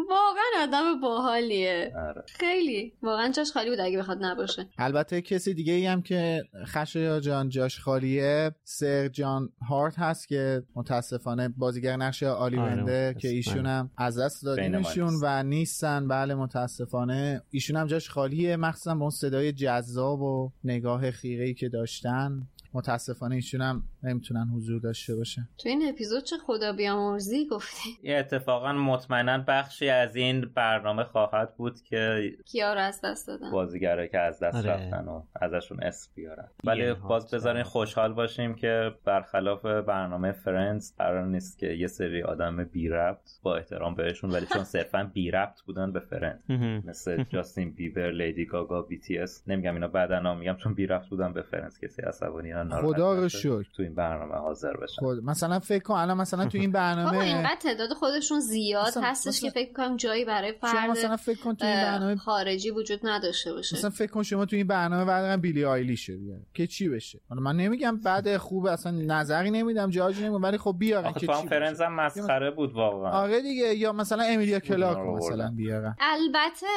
واقعا آدم باحالیه. آره. خیلی. واقعا جاش خالی بود اگه بخواد نباشه. البته کسی دیگه ای هم که خشایا جان جاش خالیه سر جان هارت هست که متاسفانه بازیگر نقش آلی آره که ایشون هم از دست دادیم ایشون و نیستن. بله متاسفانه. ایشون هم جاش خالیه. مخصوصا با اون صدای جذاب و نگاه خیره ای که داشتن. متاسفانه ایشون هم نمی‌تونن حضور داشته باشن. تو این اپیزود چه خدا بیامرزی گفتی؟ یه اتفاقا مطمئنا بخشی از این برنامه خواهد بود که کیا رو از دست دادن؟ بازیگره که از دست آره. رفتن و ازشون اسم بیارن. ولی باز بذارین خوشحال باشیم که برخلاف برنامه Friends قرار نیست که یه سری آدم بی ربط با احترام بهشون ولی چون صرفا بی ربط بودن به Friends. مثل جاستین بیبر لیدی گاگا BTS. نمیگم اینا بعدا میگم چون بی ربط بودن به Friends. کسی عصبانی خدا رو شکر. تو این برنامه حاضر بشن. خود مثلا فکر کن الان مثلا تو این برنامه اینقدر تعداد خودشون زیاد مثلا... هستش مثلا... که فکر کنم جایی برای فرد مثلا فکر کن تو این برنامه خارجی وجود نداشته باشه. مثلا فکر کن شما تو این برنامه بعد بیلی آیلیش بیاره که چی بشه؟ حالا من نمیگم بعد خوب اصلا نظری نمیدم جاج نمیگم ولی خب بیارن که چی فرنز هم مسخره بود واقعا. آره دیگه یا مثلا امیلیا کلاک مثلا بیارن. البته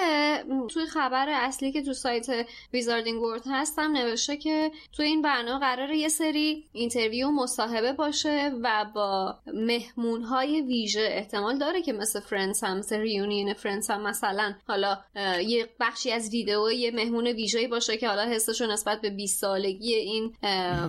توی خبر اصلی که تو سایت Wizarding World هستم نوشته که تو این برنامه قرار یه سری interview مصاحبه باشه و با مهمون های ویژه احتمال داره که مثل Friends هم مثل reunion Friends هم مثلا حالا یه بخشی از ویدیو یه مهمون ویژه‌ای باشه که حالا حسشو نسبت به 20 سالگی این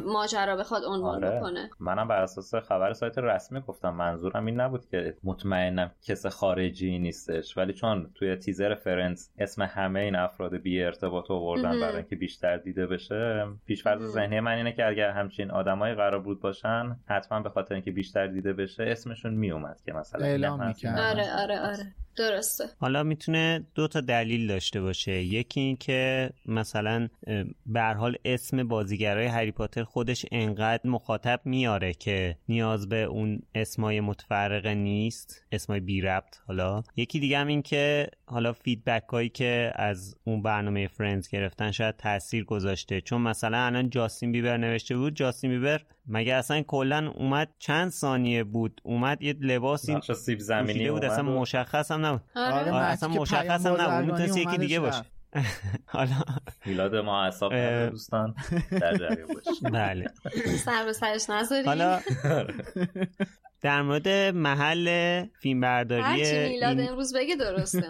ماجرا بخواد عنوان آره. بکنه. منم بر اساس خبر سایت رسمی گفتم منظورم این نبود که مطمئنم کس خارجی نیستش ولی چون توی تیزر Friends اسم همه این افراد بی ارتباط آوردن برای اینکه بیشتر دیده بشه پیش‌فرض ذهنی من اینه که اگر همچین آدمایی قرار بود باشن حتما به خاطر اینکه بیشتر دیده بشه اسمشون میومد که مثلا اعلام آره آره آره. درسته. حالا می‌تونه دو تا دلیل داشته باشه. یکی این که مثلا به حال اسم بازیگرای هری پاتر خودش انقدر مخاطب میاره که نیاز به اون اسمای متفرقه نیست اسمای بی ربط حالا. یکی دیگه هم این که حالا feedback هایی که از اون برنامه Friends گرفتن شاید تاثیر گذاشته. چون مثلا الان جاستین بیبر نوشته بود جاستین بیبر مگه اصلا کلا اومد چند ثانیه بود؟ اومد یه لباسی سیب زمینی بود اصلا مشخص هم نبود. آره, آره, اصلا مشخص هم نبود. می‌تونست یکی دیگه باشه. حالا میلاد ما اصاب دوستان در جریان باشه بله. سر به سرش نذاری حالا در مورد محل فیلم برداری هرچی میلاد امروز بگه درسته.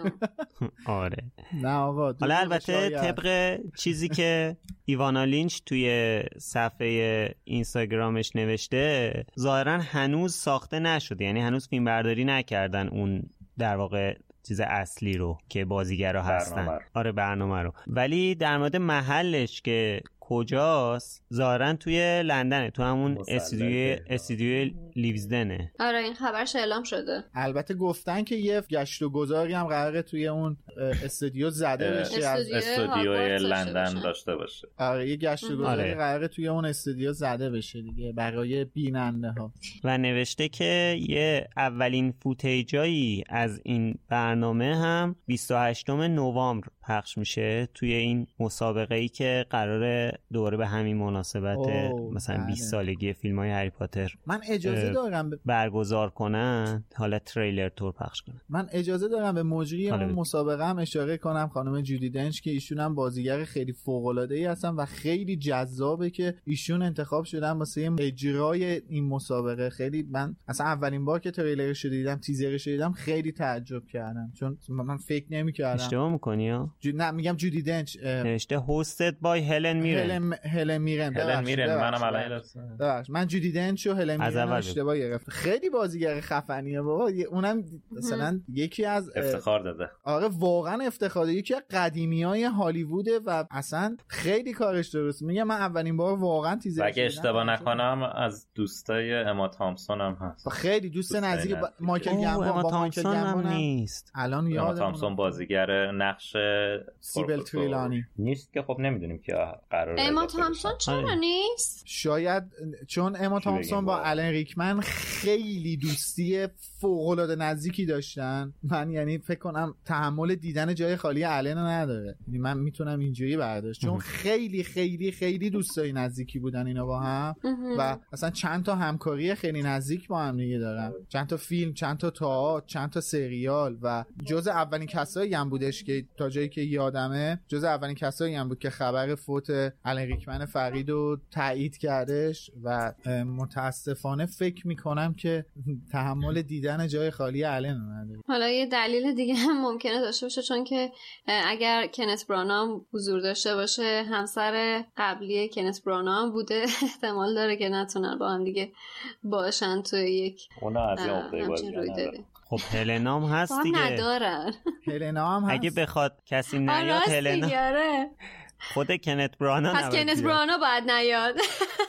آره. نه آقا حالا البته طبق چیزی که ایوانا لینچ توی صفحه اینستاگرامش نوشته ظاهرا هنوز ساخته نشده. یعنی هنوز فیلم برداری نکردن اون در واقع چیز اصلی رو که بازیگرا هستن. برنامه آره برنامه رو. ولی در مورد محلش که کجاست؟ ظاهرا توی لندنه تو همون استودیو استودیو لیوزدنه. آره این خبرش اعلام شده. البته گفتن که یه گشت و گذاری هم قراره توی اون استودیو زده بشه. از استودیو لندن داشته باشه. آره یه گشت و گذاری آره. قراره توی اون استودیو زده بشه دیگه برای بیننده ها. و نوشته که یه اولین فوتیجایی از این برنامه هم 28 نوامبر پخش میشه توی این مسابقه ای که قرار دوره به همین مناسبت مثلا 20 بله. سالگی فیلم های هری پاتر من اجازه دارم برگزار کنن حالا تریلر تور پخش کنن. من اجازه دارم به مجری اون مسابقه هم اشاره کنم خانم جودی دنچ که ایشون هم بازیگر خیلی فوق العاده ای هستن و خیلی جذابه که ایشون انتخاب شدن واسه اجرای این مسابقه. خیلی من اصلا اولین بار که تریلرش دیدم تیزرش دیدم خیلی تعجب کردم. چون من فکر نمی‌کردم. اشتباه می‌کنی جو... نه میگم جودی دنچ نوشته هوستد بای هلن میرن هلن هلن میرن. هلن میرن. منم الان من جودی دنچ و هلن میرن اشتباه گرفت. خیلی بازیگر خفنیه بابا. اونم مثلا یکی از افتخار داده. آره واقعا افتخار داده یکی از قدیمی های هالیووده و اصلا خیلی کارش درست. میگم من اولین بار واقعا تیزر اگه اشتباه نکنم از دوستای اما تامسون هم هست. خیلی دوست نزدیک مایکل گمبون با مایکل گمبون نیست. الان یاد تامسون بازیگر نقش سیبل تریلانی نیست که خب نمی‌دونیم که قرار اما تامسون چرا آره. نیست؟ شاید چون اما تامسون با الان ریکمن خیلی دوستی فوق العاده نزدیکی داشتن. من یعنی فکر کنم تحمل دیدن جای خالی الن نداره. یعنی من می‌تونم اینجوری برداشت. چون خیلی خیلی خیلی دوستای نزدیکی بودن اینا با هم. و اصلا چند تا همکاری خیلی نزدیک با هم دیگه دارن. چند تا فیلم چند تا تئاتر چند تا سریال. و جز اولین کسایی هم بودش که تا جایی که یادمه جز اولین کسایی هم بود که خبر فوت الن ریکمن فرید رو تایید کردش و متاسفانه فکر می‌کنم که تحمل دیدن جای خالی الن نداره. حالا یه دلیل دیگه هم ممکنه داشته باشه چون که اگر کنت برانام حضور داشته باشه همسر قبلی کنت برانام بوده احتمال داره که نتونن با هم دیگه باشن توی یک روی داره خب هلنام هست دیگه. ندارن. هلنا هم هست. اگه بخواد کسی نیاد هلنا. خود کنت برانا پس کنت برانا باید نیاد.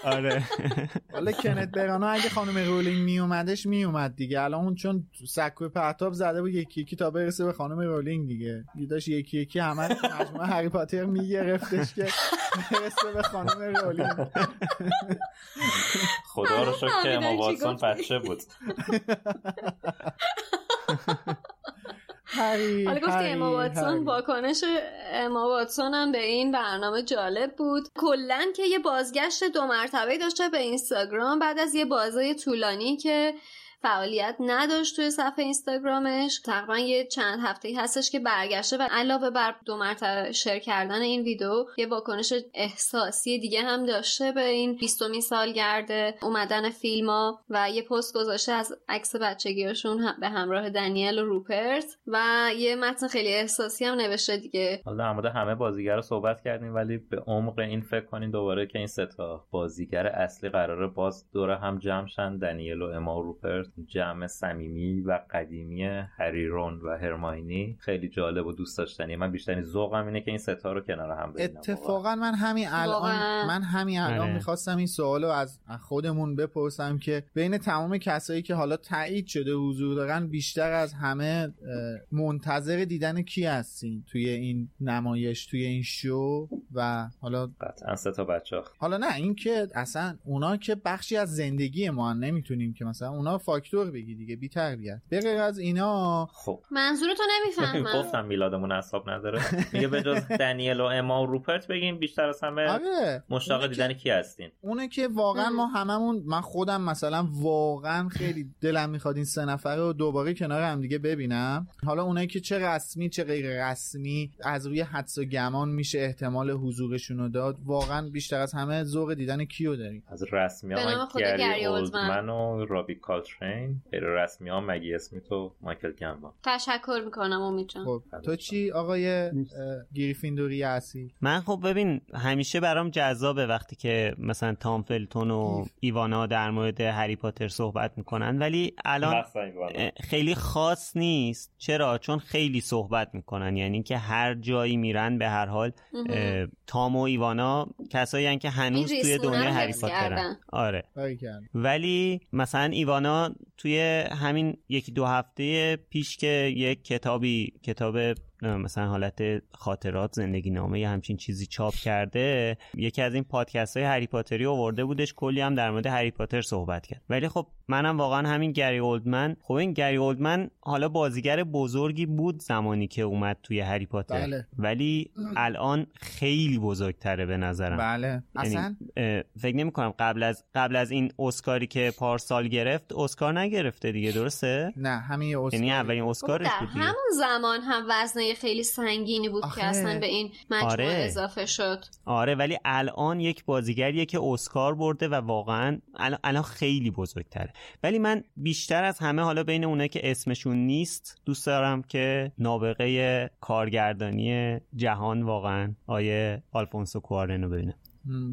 آره. حالا کنت برانا اگه خانم رولینگ می اومدش می اومد دیگه. الان اون چون سکوی پرتاب زده بود یکی یکی تا برسه به خانم رولینگ دیگه. داشت یکی یکی همه مجموعه هری پاتر میگرفتش که برسه به خانم رولینگ. خدا رو شکر که اما واتسون بچه بود. حالا گفتی اما واتسون واکنش اما واتسون هم به این برنامه جالب بود. کلا که یه بازگشت دو مرتبه داشته به اینستاگرام بعد از یه بازای طولانی که فعالیت نداشت توی صفحه اینستاگرامش. تقریبا یه چند هفته هستش که برگشته و علاوه بر دو مرتبه شیر کردن این ویدیو یه واکنش احساسی دیگه هم داشته به این 20 سالگرد اومدن فیلم و یه پست گذاشته از عکس بچگیاشون به همراه دنیل و روپرت و یه متن خیلی احساسی هم نوشته دیگه. حالا در همه بازیگر رو صحبت کردیم ولی به عمق این فکر کنین دوباره که این ستا بازیگر اصلی قراره باز دوره هم جمع شن دنیل و اما و روپرت. جمع صمیمی و قدیمی هریرون و هرماینی. خیلی جالب و دوست داشتنی من بیشترین ذوقم اینه که این ستا رو کنار هم ببینم. اتفاقا من همین الان من همین الان آره. می‌خواستم این سوال رو از خودمون بپرسم که بین تمام کسایی که حالا تایید شده حضور دارن بیشتر از همه منتظر دیدن کی هستین توی این نمایش توی این شو؟ و حالا قطعا سه تا بچه. حالا نه این که اصلا اونا که بخشی از زندگی ما نمی‌تونیم که مثلا اونا فاکتور بگی دیگه بی تربیت. به از اینا خب. منظورتو نمی‌فهمم. گفتم میلادمون اصاب نداره. میگه به جز دنیل و اما و روپرت بگیم بیشتر از همه آره. مشتاق دیدن کی هستین؟ اونه که واقعا ما هممون من خودم مثلا واقعا خیلی دلم می‌خواد این سه نفره رو دوباره کنار هم دیگه ببینم. حالا اونایی که چه رسمی چه غیر رسمی از روی حدس و گمان میشه احتمال حضورشون رو داد. واقعا بیشتر از همه ذوق دیدن کیو داریم؟ از رسمی ها گری اولدمن و رابی کالترین. غیر رسمی ها مگی اسمیت و مایکل گمبان تشکر می‌کنم امید جان. خب تو چی آقای گریفیندوری هستی من خب ببین همیشه برام جذابه وقتی که مثلا تام فلتون و ایوانا در مورد هری پاتر صحبت می‌کنن ولی الان خیلی خاص نیست. چرا؟ چون خیلی صحبت می‌کنن. یعنی که هر جایی میرن به هر حال تام و ایوانا کسایی که هنوز توی ریسمونه دنیا رو هری پاترن. آره. باریکلا. ولی مثلا ایوانا توی همین یکی دو هفته پیش که یک کتابی کتاب مثلا حالت خاطرات زندگی نامه یه همچین چیزی چاپ کرده یکی از این پادکست های هری پاتری آورده بودش کلی هم در مورد هری پاتر صحبت کرد. ولی خب منم واقعا همین گری اولدمن. خب این گری اولدمن حالا بازیگر بزرگی بود زمانی که اومد توی هری پاتر. بله. ولی الان خیلی بزرگتره به نظرم. بله. یعنی، اصلا؟ فکر نمی کنم قبل از قبل از این اسکاری که پارسال گرفت اسکار نگرفته دیگه درسته؟ نه همین اسکار یعنی اولین اسکارش بود دیگه. همون زمان هم وزنه خیلی سنگینی بود آخه. که اصلا به این مجموعه آره. اضافه شد آره ولی الان یک بازیگریه که اسکار برده و واقعا الان, خیلی بزرگتره ولی من بیشتر از همه حالا بین اونایی که اسمشون نیست دوست دارم که نابغه کارگردانی جهان واقعا آیه آلفونسو کوارن رو ببینم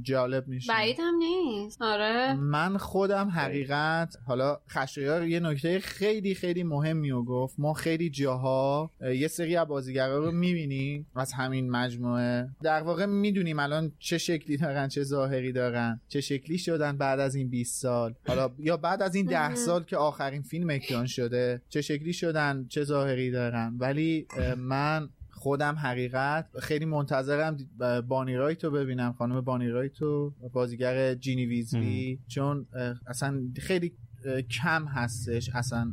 جالب میشه. بعید هم نیست. آره. من خودم حقیقت حالا خشایار یه نکته خیلی خیلی مهمی رو گفت. ما خیلی جاها اه، یه سری از بازیگرا رو می‌بینیم از همین مجموعه. در واقع می‌دونیم الان چه شکلی دارن چه ظاهری دارن چه شکلی شدن بعد از این 20 سال. حالا یا بعد از این 10 سال که آخرین فیلم اکران شده چه شکلی شدن چه ظاهری دارن. ولی من خودم حقیقت خیلی منتظرم بانی رایت رو ببینم. خانم بانی رایت رو بازیگر جینی ویزلی. چون اصلا خیلی کم هستش اصلا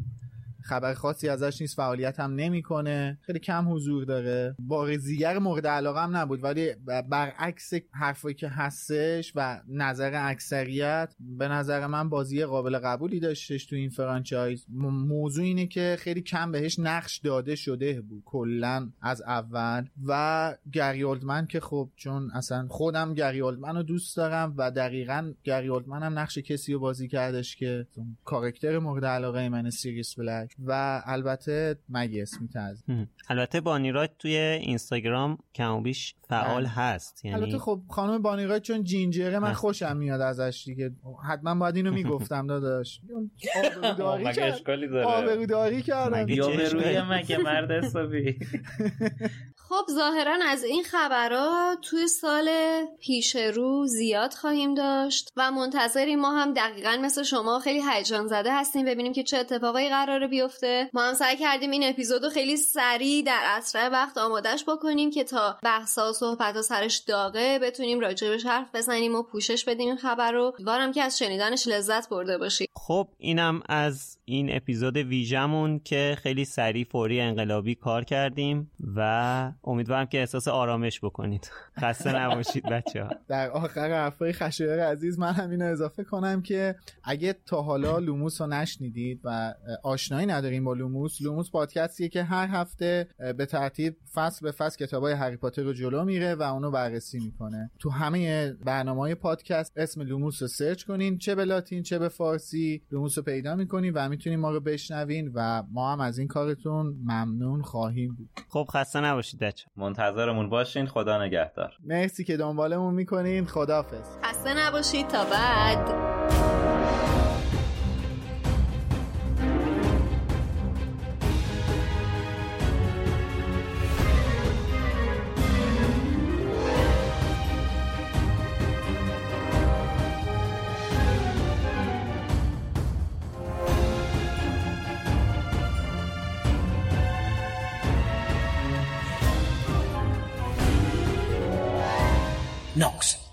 خبر خاصی ازش نیست فعالیت هم نمی‌کنه. خیلی کم حضور داره. بازیگر مورد علاقه هم نبود ولی برعکس حرفایی که هستش و نظر اکثریت به نظر من بازی قابل قبولی داشتش تو این franchise. موضوع اینه که خیلی کم بهش نقش داده شده بود کلا از اول. و گری اولدمن که خب چون اصلا خودم گری اولدمن رو دوست دارم و دقیقا گری اولدمن هم نقش کسی رو بازی کردش که کارکتر مورد علاقه من سیریس بلک. و البته از هم. البته بانیرات توی اینستاگرام کم و بیش فعال بله. هست یعنی البته خب خانم بانیرای چون جینجره من. خوشم میاد ازش دیگه حتما باید اینو می‌گفتم داداش آبروداری مگه کرد اشکالی داره آبروداری کردم یا چه به روی؟ مگه مرد حسابی خب ظاهرا از این خبرها توی سال پیش رو زیاد خواهیم داشت و منتظریم ما هم دقیقا مثل شما خیلی هیجان زده هستیم ببینیم که چه اتفاقایی قراره بیفته. ما هم سعی کردیم این اپیزودو خیلی سریع در اسرع وقت آمادش بکنیم که تا بحثا و صحبت سرش داغه بتونیم راجبش حرف بزنیم و پوشش بدیم این خبر رو امیدوارم که از شنیدنش لذت برده باشید. خب اینم از این اپیزود ویژمون که خیلی سریع فوری انقلابی کار کردیم و امیدوارم که احساس آرامش بکنید. خسته نباشید بچه ها در آخر حرفای خشایار عزیز من هم اینو اضافه کنم که اگه تا حالا لوموس رو نشنیدید و آشنایی ندارین با لوموس لوموس پادکستیه که هر هفته به ترتیب فصل به فصل کتابای هری پاتر رو جلو میره و اونو بررسی می‌کنه. تو همه برنامه های پادکست اسم لوموس رو سرچ کنین چه به لاتین چه به فارسی لوموس رو پیدا می‌کنین و می‌تونین ما رو بشنوین و ما هم از این کارتون ممنون خواهیم بود. خب خسته نباشید بچه منتظرمون باشین. خدا نگهدار. مرسی که دنبالمون می‌کنین. خدافظ خسته نباشید. تا بعد. Knox.